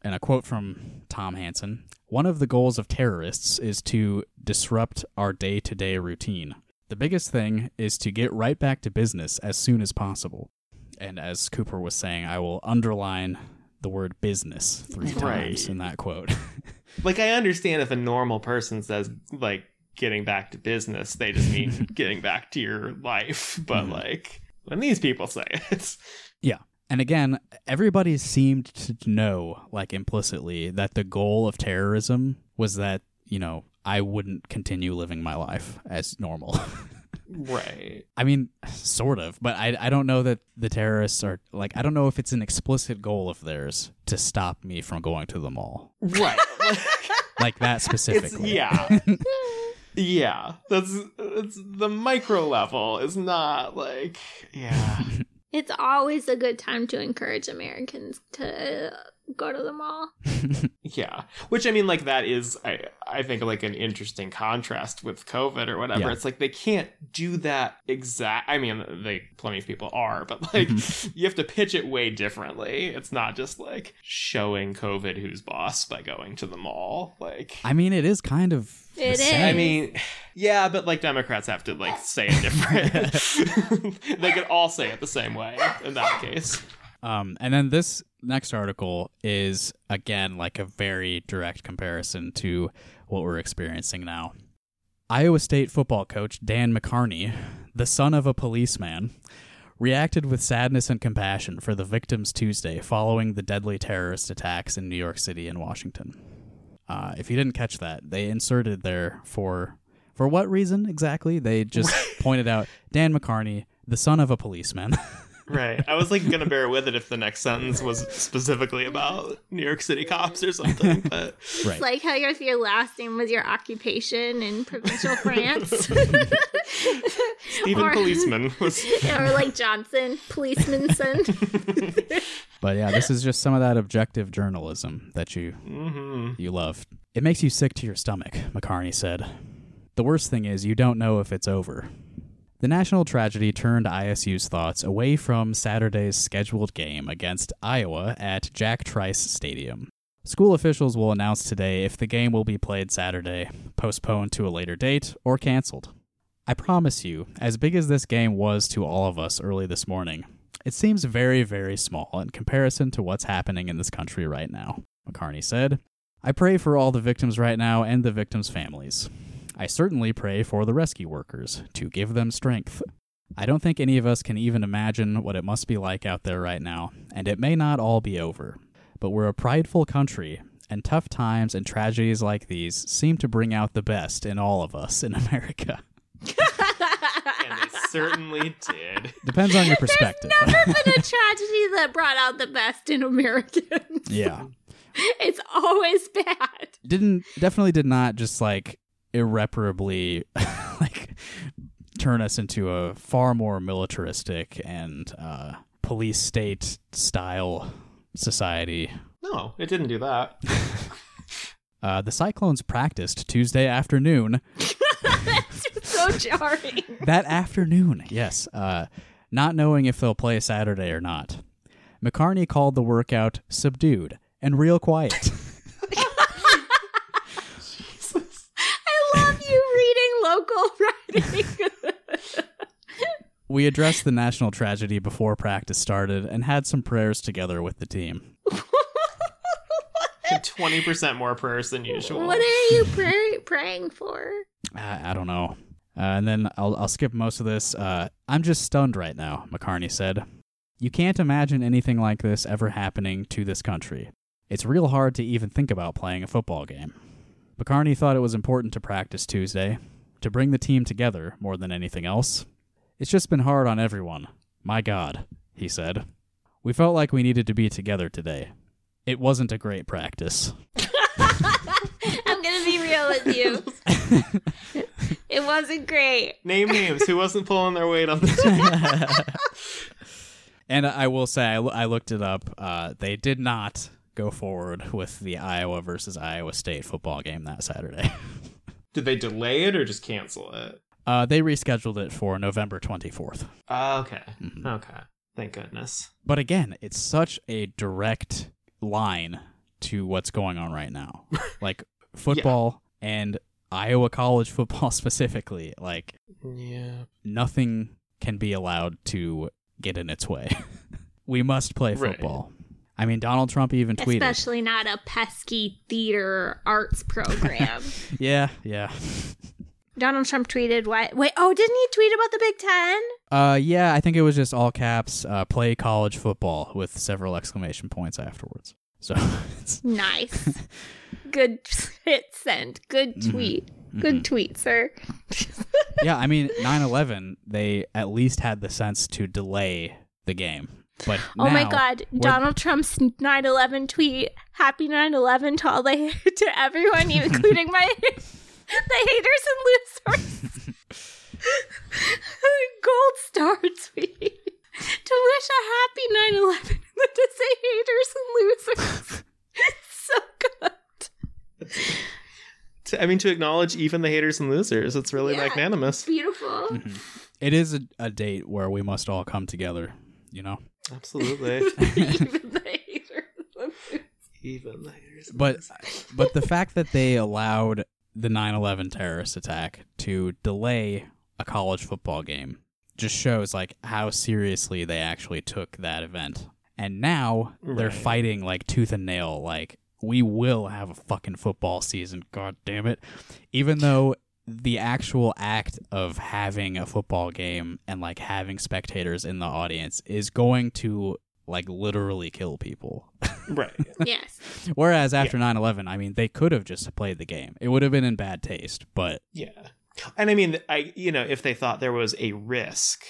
K: and a quote from Tom Hansen One of the goals of terrorists is to disrupt our day to day routine. The biggest thing is to get right back to business as soon as possible. And as Cooper was saying, I will underline the word business three times in that quote.
M: like I understand if a normal person says like getting back to business, they just mean getting back to your life. But mm-hmm. like when these people say it,
K: Yeah. And again, everybody seemed to know, like implicitly, that the goal of terrorism was that, you know, I wouldn't continue living my life as normal.
M: right?
K: I mean, sort of, but I, I don't know that the terrorists are, like, I don't know if it's an explicit goal of theirs to stop me from going to the mall.
M: Right.
K: Like that
M: It's
K: specifically.
M: yeah. Yeah, that's it's the micro level is not like yeah.
L: It's always a good time to encourage Americans to go to the mall.
M: Yeah, which I mean, like that is, I I think like an interesting contrast with COVID or whatever.
K: Yeah.
M: It's like they can't do that exact. I mean, they plenty of people are, but like you have to pitch it way differently. It's not just like showing COVID who's boss by going to the mall. Like
K: I mean, it is kind of. the
L: It is.
M: I mean, yeah, but like Democrats have to like say it different. they could all say it the same way in that case.
K: Um, and then this next article is again like a very direct comparison to what we're experiencing now. Iowa State football coach Dan McCarney, the son of a policeman, reacted with sadness and compassion for the victims Tuesday following the deadly terrorist attacks in New York City and Washington. Uh, if you didn't catch that, they inserted there for for what reason exactly? They just pointed out Dan McCarney, the son of a policeman.
M: Right. I was like gonna bear with it if the next sentence was specifically about New York City cops or something, but
K: Right.
L: It's like how your, if your last name was your occupation in provincial France.
M: Stephen
L: Or-
M: Policeman was
L: or like Johnson, policeman son.
K: But yeah, this is just some of that objective journalism that you
M: Mhm.
K: you love. It makes you sick to your stomach, McCarney said. The worst thing is you don't know if it's over. The national tragedy turned ISU's thoughts away from Saturday's scheduled game against Iowa at Jack Trice Stadium. School officials will announce today if the game will be played Saturday, postponed to a later date, or canceled. I promise you, as big as this game was to all of us early this morning, it seems very, very small in comparison to what's happening in this country right now, McCarney said. I pray for all the victims right now and the victims' families. I certainly pray for the rescue workers to give them strength. I don't think any of us can even imagine what it must be like out there right now, and it may not all be over. But we're a prideful country, and tough times and tragedies like these seem to bring out the best in all of us in America.
M: and they certainly did.
K: Depends on your perspective.
L: There's Never been a tragedy that brought out the best in Americans.
K: yeah.
L: It's always bad.
K: didn't definitely did not just like irreparably like turn us into a far more militaristic and uh, police state style society.
M: No, it didn't do that.
K: Uh, the Cyclones practiced Tuesday afternoon.
L: It's so jarring.
K: that afternoon, yes, uh, not knowing if they'll play Saturday or not. McCarney called the workout subdued and real quiet.
L: I love you reading local writing.
K: we addressed the national tragedy before practice started and had some prayers together with the team.
M: Twenty percent more prayers than usual.
L: what are you pray- praying for?
K: I, I don't know. Uh, and then I'll, I'll skip most of this. Uh, I'm just stunned right now, McCarney said. You can't imagine anything like this ever happening to this country. It's real hard to even think about playing a football game. McCarney thought it was important to practice Tuesday, to bring the team together more than anything else. It's just been hard on everyone. My God, he said. We felt like we needed to be together today. It wasn't a great practice.
L: I'm gonna be real with you. it wasn't great.
M: Name names. Who wasn't pulling their weight on the team?
K: And I will say, I, looked it up. Uh, they did not go forward with the Iowa versus Iowa State football game that Saturday.
M: Did they delay it or just cancel it?
K: Uh, they rescheduled it for November 24th.
M: Uh, okay. Okay. Thank goodness.
K: But again, it's such a direct line to what's going on right now. like football and Iowa college football specifically, like
M: Yeah.
K: nothing can be allowed to get in its way. we must play football. I mean, Donald Trump even tweeted.
L: Especially not a pesky theater arts program.
K: Yeah, yeah.
L: Donald Trump tweeted, "What? Wait, oh, didn't he tweet about the Big Ten?
K: Uh, yeah, I think it was just all caps. Uh, play college football with several exclamation points afterwards. So, it's,
L: Nice. Good hit send. Good
K: Mm-hmm.
L: tweet. Good tweet, sir.
K: yeah, I mean, 9/11, they at least had the sense to delay the game. But
L: oh my God! Donald Trump's 9/11 tweet. Happy 9/11 to all the to everyone, including my the haters and losers. Gold star tweet to wish a happy 9/11 and to say haters and losers. It's so good.
M: To, I mean, to acknowledge even the haters and losers, it's really
L: Yeah.
M: magnanimous.
L: Beautiful.
K: Mm-hmm. It is a, a date where we must all come together, you know?
M: Absolutely.
L: Even the haters
M: even the haters.
K: But but the fact that they allowed the 9/11 terrorist attack to delay a college football game just shows like how seriously they actually took that event. And now they're fighting like tooth and nail like we will have a fucking football season, god damn it. Even though the actual act of having a football game and like having spectators in the audience is going to like literally kill people.
M: right.
L: Yes.
K: Whereas after 9 11, I mean, they could have just played the game. It would have been in bad taste, but
M: Yeah. And I mean, I you know, if they thought there was a risk,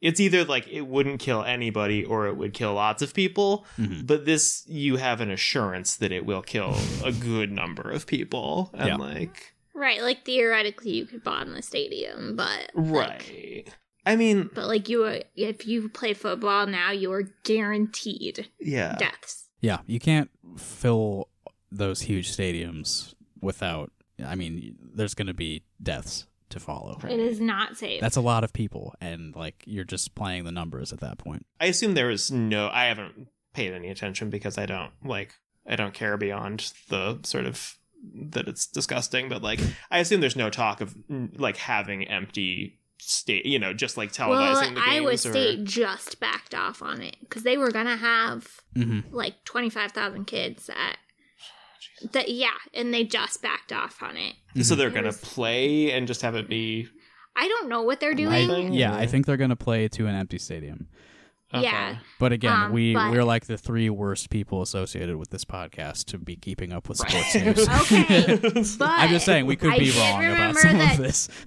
M: it's either like it wouldn't kill anybody or it would kill lots of people.
K: Mhm.
M: But this, you have an assurance that it will kill a good number of people, and
K: Yeah.
M: like,
L: Right, like theoretically you could bomb the stadium, but like,
M: right. I mean,
L: but like you, are- if you play football now, you are guaranteed
M: yeah.
L: deaths.
K: yeah, you can't fill those huge stadiums without, I mean, there's going to be deaths to follow.
L: It is not safe.
K: That's a lot of people, and like you're just playing the numbers at that point.
M: I assume there is no. I haven't paid any attention because I don't like. I don't care beyond the sort of that it's disgusting, but like I assume there's no talk of like having empty state. You know, just like televising
L: well,
M: the games.
L: Iowa
M: or...
L: State just backed off on it because they were gonna have
K: Mm-hmm.
L: like twenty five thousand kids at. That yeah, and they just backed off on it.
M: So they're
L: It
M: gonna
L: was-
M: play and just have it be.
L: I don't know what they're
K: I,
L: doing.
K: yeah, I think they're going to play to an empty stadium.
L: Yeah,
K: But again,
L: Um,
K: we
L: but-
K: we're like the three worst people associated with this podcast to be keeping up with sports news.
L: okay, but
K: I'm just saying we could
L: I
K: be wrong about some
L: that-
K: of this.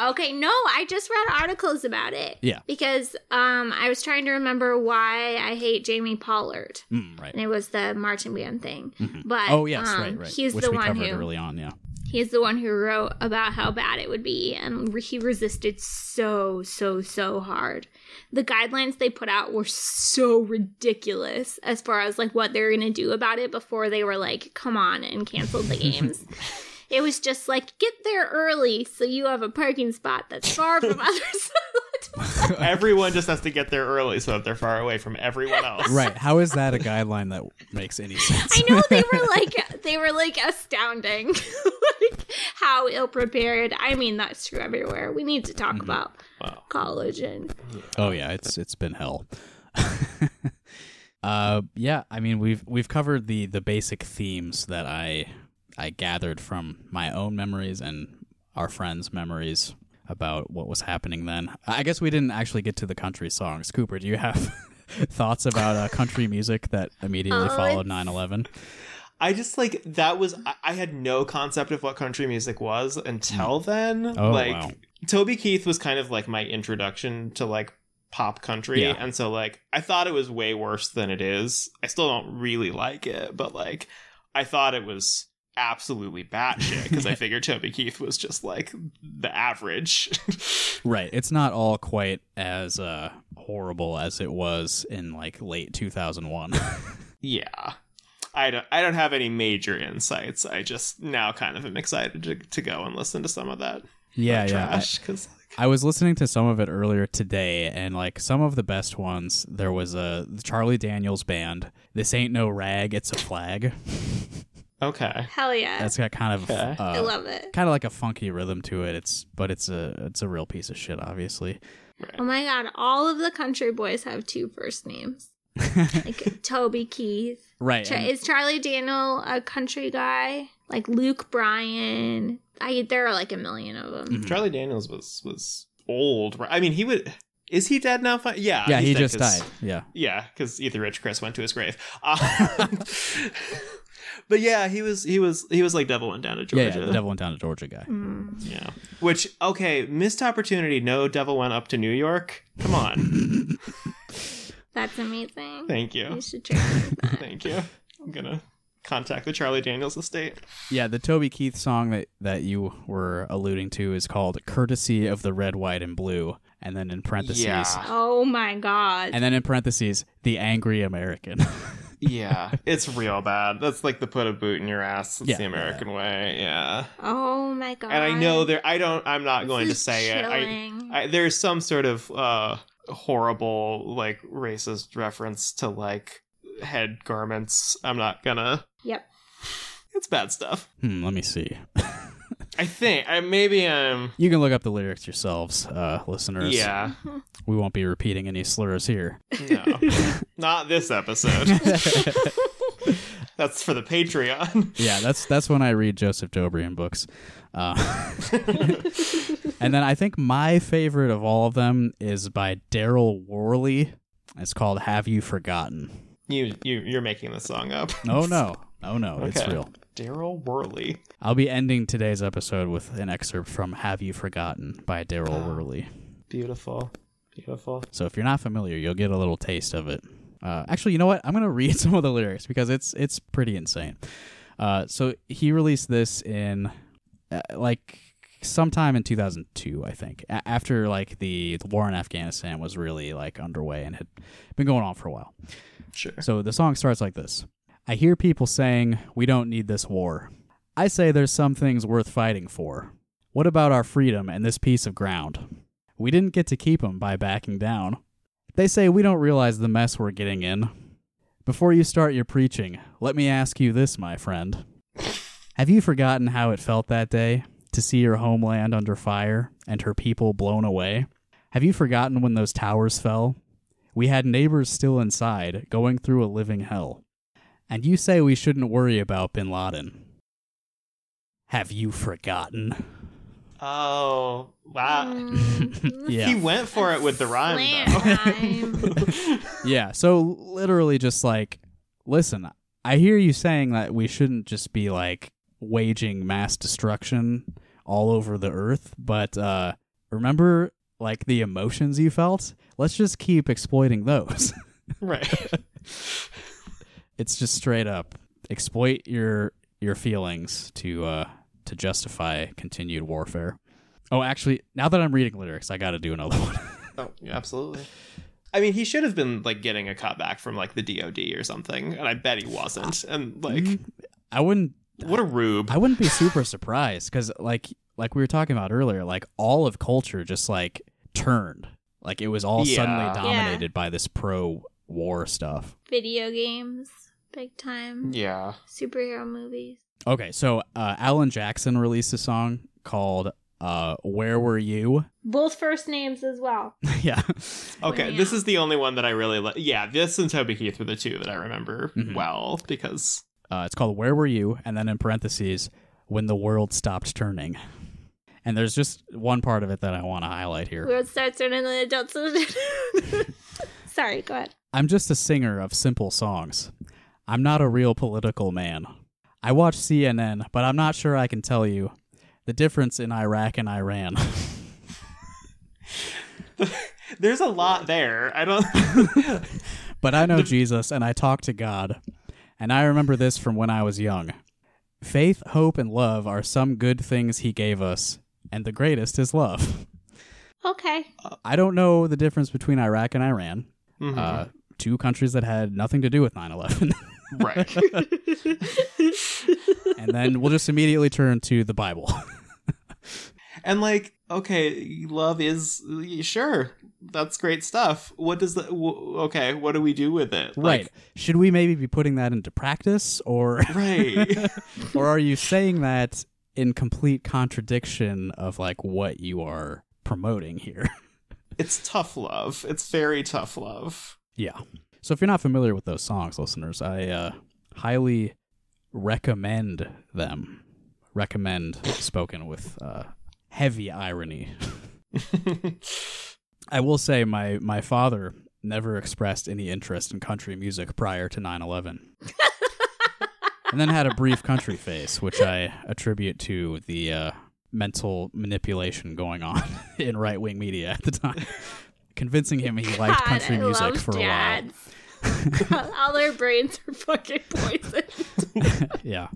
L: Okay, no, I just read articles about it.
K: Yeah.
L: Because um I was trying to remember why I hate Jamie Pollard.
K: Mm, right.
L: And it was the marching band thing. But
K: oh yes,
L: um,
K: right, right.
L: He's
K: Which
L: the
K: we
L: one
K: covered
L: who
K: early on. Yeah.
L: He's the one who wrote about how bad it would be and he resisted so so so hard. The guidelines they put out were so ridiculous as far as like what they're going to do about it before they were like come on and canceled the games. It was just like get there early so you have a parking spot that's far from others.
M: Everyone just has to get there early so that they're far away from everyone else.
K: Right. How is that a guideline that makes any sense?
L: I know they were like they were like astounding, like how ill prepared. I mean, that's true everywhere. We need to talk about
M: Wow.
L: college and
K: Oh yeah, it's it's been hell. uh yeah, I mean we've we've covered the the basic themes that I I gathered from my own memories and our friends' memories about what was happening then. I guess we didn't actually get to the country songs. Cooper, do you have thoughts about uh, country music that immediately
L: Oh,
K: followed
L: it's-
K: 9/11?
M: I just like that was I, I had no concept of what country music was until then.
K: Oh,
M: like
K: wow.
M: Toby Keith was kind of like my introduction to like pop country
K: Yeah.
M: and so like I thought it was way worse than it is. I still don't really like it, but like I thought it was absolutely batshit because I figured Toby Keith was just like the average.
K: Right. It's not all quite as uh horrible as it was in like late 2001.
M: yeah. I don't I don't have any major insights. I just now kind of am excited to, to go and listen to some of that.
K: yeah, yeah. I-
M: trash cuz
K: I was listening to some of it earlier today, and like some of the best ones, there was a Charlie Daniels band. This ain't no rag, it's a flag.
M: Okay.
L: Hell yeah.
K: That's got kind of
M: Okay.
K: uh,
L: I love it.
K: kind of like a funky rhythm to it. It's but it's a it's a real piece of shit, obviously.
L: Oh my god, all of the country boys have two first names. like Toby Keith.
K: Right.
L: Cha-
K: and-
L: is Charlie Daniel a country guy? Like Luke Bryan. I there are like a million of them.
K: Mm-hmm.
M: Charlie Daniels was was old. right? I mean, he would. Is he dead now? Yeah.
K: yeah, he just died. Yeah.
M: Yeah, because Ethan Rich Chris went to his grave. Uh, but yeah, he was he was he was like Devil went down to Georgia.
K: yeah, the Devil went down to Georgia guy. Mm.
M: Yeah. Which okay, missed opportunity. No Devil went up to New York. Come on.
L: That's amazing.
M: Thank you.
L: You should check that.
M: Thank you. I'm gonna contact the Charlie Daniels estate.
K: Yeah, the Toby Keith song that, that you were alluding to is called Courtesy of the Red, White, and Blue. And then in parentheses,
M: Yeah.
L: Oh my god.
K: and then in parentheses, the Angry American.
M: Yeah, it's real bad. That's like the put a boot in your ass. It's
K: Yeah.
M: the American way. Yeah.
L: oh my god.
M: And I know there. I don't. I'm not going to
L: is
M: say it. I, I there's some sort of uh horrible like racist reference to like head garments. I'm not gonna.
L: Yep.
M: It's bad stuff.
K: hmm, let me see.
M: I think. I maybe I'm.
K: You can look up the lyrics yourselves, uh, listeners.
M: Yeah.
K: We won't be repeating any slurs here.
M: No. not this episode. That's for the Patreon.
K: Yeah, that's that's when I read Joseph Jobrian books. Uh, and then I think my favorite of all of them is by Darryl Worley. It's called "Have You Forgotten."
M: You you you're making the song up.
K: No, no, no, no, it's real.
M: Darryl Worley.
K: I'll be ending today's episode with an excerpt from "Have You Forgotten" by Darryl Worley.
M: Beautiful. Beautiful.
K: So if you're not familiar, you'll get a little taste of it. Uh, actually, you know what? I'm gonna read some of the lyrics because it's it's pretty insane. Uh, so he released this in uh, like sometime in 2002, I think, a- after like the, the war in Afghanistan was really like underway and had been going on for a while.
M: Sure.
K: So the song starts like this: I hear people saying we don't need this war. I say there's some things worth fighting for. What about our freedom and this piece of ground? We didn't get to keep 'em by backing down. They say we don't realize the mess we're getting in. Before you start your preaching, let me ask you this, my friend. Have you forgotten how it felt that day to see your homeland under fire and her people blown away? Have you forgotten when those towers fell? We had neighbors still inside, going through a living hell. And you say we shouldn't worry about bin Laden. Have you forgotten?
M: Oh wow.
K: Yeah.
M: He went for it with the rhyme though.
K: yeah, so literally just like, listen, I hear you saying that we shouldn't just be like waging mass destruction all over the earth, but uh remember like the emotions you felt? Let's just keep exploiting those.
M: right.
K: It's just straight up exploit your your feelings to uh to justify continued warfare. Oh, actually, now that I'm reading lyrics, I got to do another one.
M: Oh, yeah, absolutely. I mean, he should have been like getting a cutback from like the DoD or something, and I bet he wasn't. And like,
K: I wouldn't.
M: what a rube!
K: I wouldn't be super surprised because, like, like we were talking about earlier, like all of culture just like turned, like it was all
M: Yeah.
K: suddenly
M: Yeah.
K: dominated by this pro-war stuff.
L: Video games, big time.
M: Yeah.
L: Superhero movies.
K: Okay, so uh, Alan Jackson released a song called uh, "Where Were You."
L: Both first names as well.
K: yeah.
M: Okay, this is the only one that I really like. Yeah, this and Toby Keith were the two that I remember
K: Mm-hmm.
M: well because
K: Uh, it's called "Where Were You," and then in parentheses, "When the World Stopped Turning." And there's just one part of it that I want to highlight here.
L: World starts turning the adults. Sorry, go ahead.
K: I'm just a singer of simple songs. I'm not a real political man. I watch CNN, but I'm not sure I can tell you the difference in Iraq and Iran.
M: there's a lot there. I don't.
K: but I know Jesus and I talk to God. And I remember this from when I was young. Faith, hope, and love are some good things he gave us, and the greatest is love.
L: Okay.
K: I don't know the difference between Iraq and Iran.
M: Mhm.
K: Uh, two countries that had nothing to do with 9 11.
M: Right.
K: and then we'll just immediately turn to the Bible.
M: And like, okay, love is sure that's great stuff. What does that? W- okay, what do we do with it?
K: Right.
M: Like,
K: Should we maybe be putting that into practice or
M: Right.
K: or are you saying that in complete contradiction of like what you are promoting here?
M: it's tough love. It's very tough love.
K: Yeah. So if you're not familiar with those songs, listeners, I uh, highly recommend them. Recommend spoken with uh, heavy irony. I will say my my father never expressed any interest in country music prior to 9/11. and then had a brief country phase, which I attribute to the uh, mental manipulation going on in right wing media at the time, convincing him he liked
L: God,
K: country music for a while.
L: Dads. All their brains are fucking poisoned.
K: Yeah.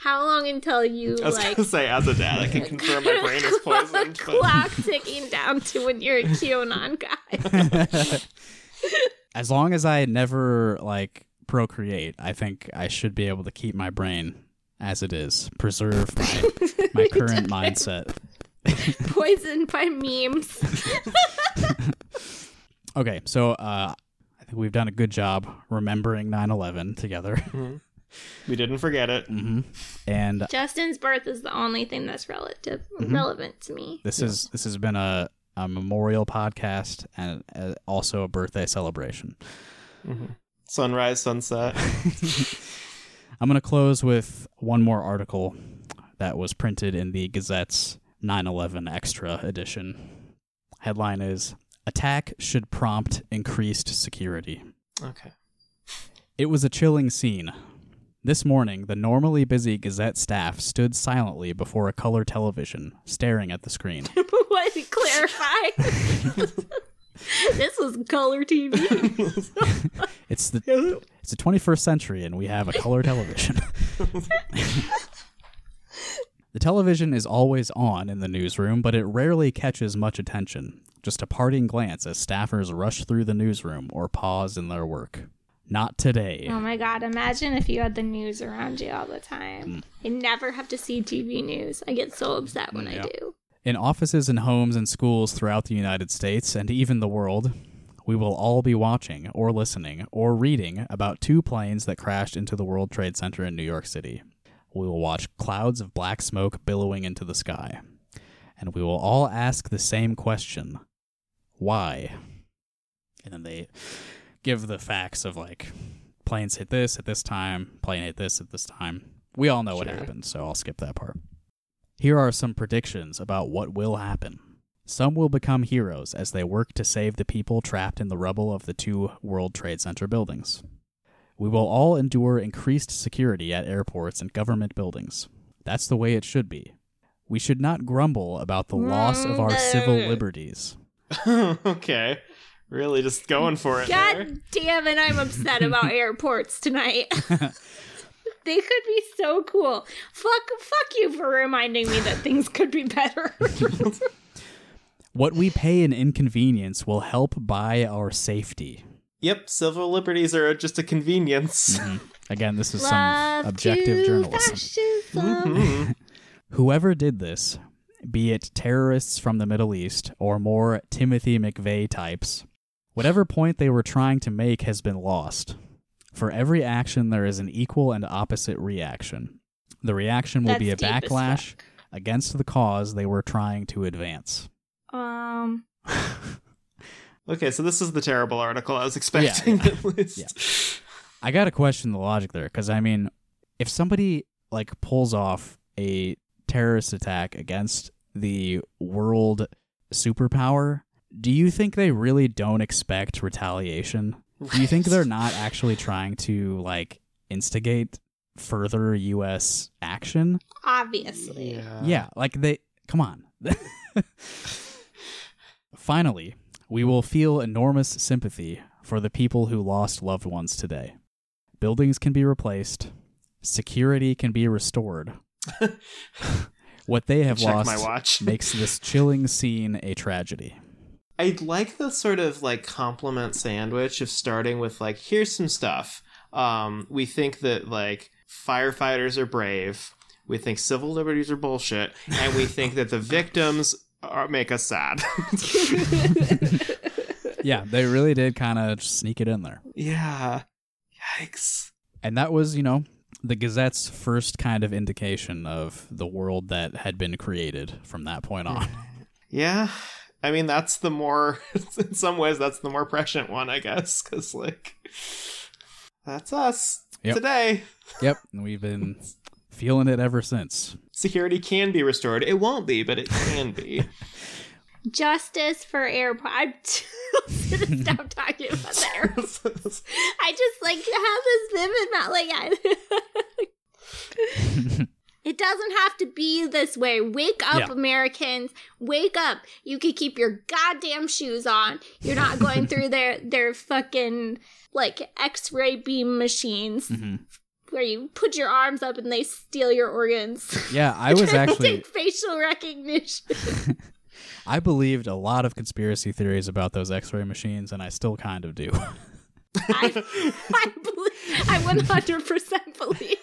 L: How long until you
M: I was
L: like
M: gonna say, as a dad, I can confirm my brain is poisoned. but-
L: clock ticking down to when you're a QAnon guy?
K: as long as I never like procreate, I think I should be able to keep my brain as it is, preserve my my current mindset.
L: Poisoned by memes.
K: Okay, so uh, I think we've done a good job remembering 9/11 together,
M: We didn't forget it.
K: hmm and
L: Justin's birth is the only thing that's relative
K: Mhm.
L: relevant to me.
K: this is this has been a, a memorial podcast and uh, also a birthday celebration.
M: Sunrise, sunset.
K: I'm going to close with one more article that was printed in the Gazette's 9 11 Extra edition. Headline is Attack Should Prompt Increased Security.
M: Okay.
K: It was a chilling scene. This morning, the normally busy Gazette staff stood silently before a color television, staring at the screen.
L: what? Clarify. this was color TV.
K: It's the it's the 21st century, and we have a color television. The television is always on in the newsroom, but it rarely catches much attention. Just a parting glance as staffers rush through the newsroom or pause in their work. Not today.
L: Oh my god, imagine if you had the news around you all the
K: Mm.
L: time. I never have to see TV news. I get so upset when
K: Yeah.
L: I do.
K: In offices and homes and schools throughout the United States and even the world, we will all be watching or listening or reading about two planes that crashed into the World Trade Center in New York City. We will watch clouds of black smoke billowing into the sky. And we will all ask the same question Why? And then they give the facts of like planes hit this at this time, plane hit this at this time. We all know what happened, so I'll skip that part. Here are some predictions about what will happen. Some will become heroes as they work to save the people trapped in the rubble of the two World Trade Center buildings. We will all endure increased security at airports and government buildings. That's the way it should be. We should not grumble about the loss of our civil mm. liberties.
M: okay. Really just going for it there.
L: God damn it, I'm upset about airports tonight. they could be so cool. Fuck fuck you for reminding me that things could be better.
K: What we pay in inconvenience will help buy our safety.
M: Yep, civil liberties are just a convenience.
K: Again, this is
L: Love
K: some objective
L: to
K: journalism.
L: fascism.
K: Whoever did this, be it terrorists from the Middle East or more Timothy McVeigh types, whatever point they were trying to make has been lost. For every action, there is an equal and opposite reaction. The reaction will be a
L: That's deep
K: backlash against the cause they were trying to advance.
L: Um
M: Okay, so this is the terrible article I was expecting
K: yeah.
M: at least.
K: I got to question the logic there because I mean, if somebody like pulls off a terrorist attack against the world superpower, do you think they really don't expect retaliation? Do you think they're not actually trying to like instigate further U.S. action?
L: obviously.
K: yeah, like they come on. Finally, we will feel enormous sympathy for the people who lost loved ones today. Buildings can be replaced, security can be restored. what they have
M: Check
K: lost
M: my watch.
K: makes this chilling scene a tragedy.
M: I like the sort of like compliment sandwich of starting with like, here's some stuff. Um, we think that like firefighters are brave. we think civil liberties are bullshit, and we think that the victims are, make us sad.
K: yeah, they really did kind of sneak it in there.
M: yeah. Yikes.
K: And that was, you know, the Gazette's first kind of indication of the world that had been created from that point on.
M: Yeah. I mean, that's the more, in some ways, that's the more prescient one, I guess, because, like, that's us
K: Yep.
M: today.
K: Yep, and we've been feeling it ever since.
M: Security can be restored. It won't be, but it can be.
L: Justice for airport. I'm gonna stop talking about the airports. I just like to have this vivid mouth. Like I. It doesn't have to be this way. Wake up,
N: Yeah.
L: Americans. Wake up. You can keep your goddamn shoes on. You're not going through their their fucking like X-ray beam machines
K: Mm-hmm.
L: Where you put your arms up and they steal your organs.
K: Yeah, I was actually
L: facial recognition.
K: I believed a lot of conspiracy theories about those X-ray machines, and I still kind of do.
L: I I, believe, I 100% believe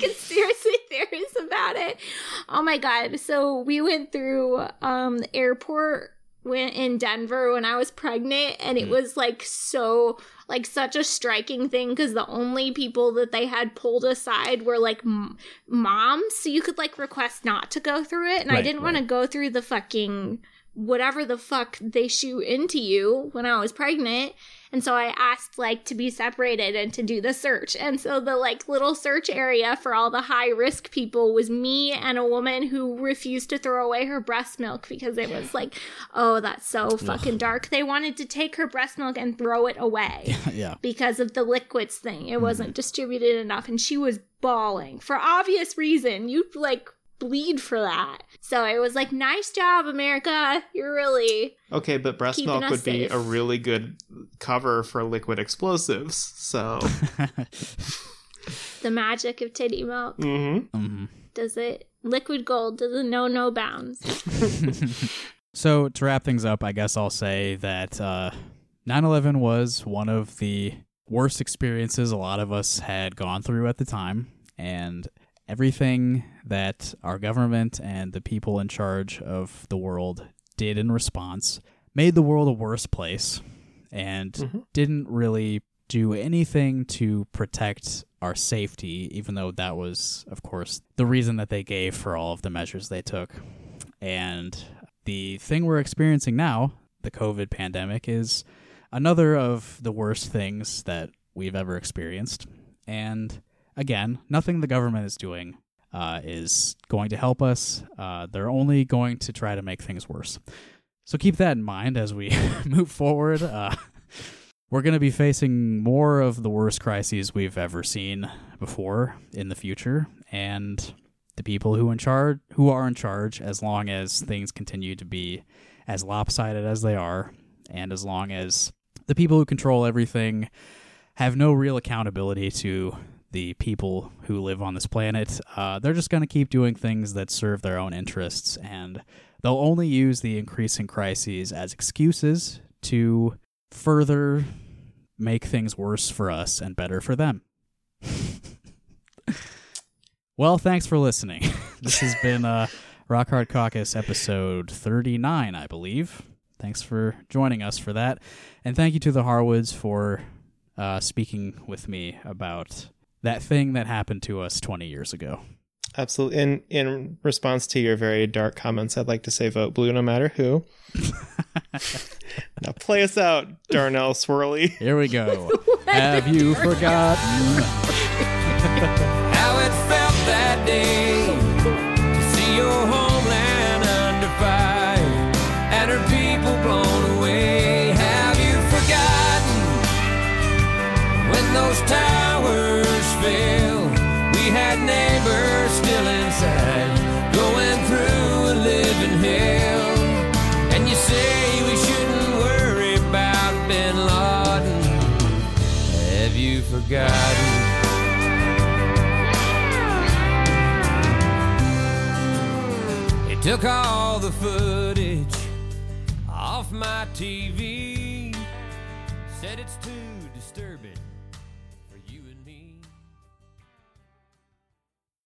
L: conspiracy theories about it. Oh my god! So we went through um the airport when in Denver when I was pregnant, and it was like so like such a striking thing because the only people that they had pulled aside were like m- moms, so you could like request not to go through it, and I didn't want to go through the fucking whatever the fuck they shoot into you when I was pregnant. And so I asked like to be separated and to do the search. And so the like little search area for all the high risk people was me and a woman who refused to throw away her breast milk because it was like, oh, that's so fucking dark. They wanted to take her breast milk and throw it away
K: yeah.
L: because of the liquids thing. It mm-hmm. wasn't distributed enough. And she was bawling for obvious reason. You like bleed for that. So it was like, nice job, America. You're really
M: Okay, but breast milk
L: us
M: would be a really good cover for liquid explosives. So,
L: the magic of titty milk.
M: mm-hmm.
L: Does it liquid gold doesn't know no bounds.
K: So to wrap things up, I guess I'll say that uh, 9/11 was one of the worst experiences a lot of us had gone through at the time, and everything that our government and the people in charge of the world did in response made the world a worse place, and mm-hmm. didn't really do anything to protect our safety, even though that was, of course, the reason that they gave for all of the measures they took. And the thing we're experiencing now, the COVID pandemic, is another of the worst things that we've ever experienced. And again, nothing the government is doing uh, is going to help us. Uh, they're only going to try to make things worse. So keep that in mind as we move forward. Uh, we're going to be facing more of the worst crises we've ever seen before in the future, and the people who in charge who are in charge, as long as things continue to be as lopsided as they are, and as long as the people who control everything have no real accountability to the people who live on this planet, uh, they're just going to keep doing things that serve their own interests, and they'll only use the increasing crises as excuses to further make things worse for us and better for them. well, thanks for listening. this has been uh, Rock Hard Caucus episode 39, I believe. Thanks for joining us for that. And thank you to the Harwoods for uh, speaking with me about that thing that happened to us 20 years ago.
M: Absolutely. In in response to your very dark comments, I'd like to say vote blue no matter who. now play us out, Darnell Swirly.
K: Here we go. Have you forgotten?
N: How it felt that day to see your homeland under fire and her people blown away. Have you forgotten when those towers It took all the footage off my TV. Said it's too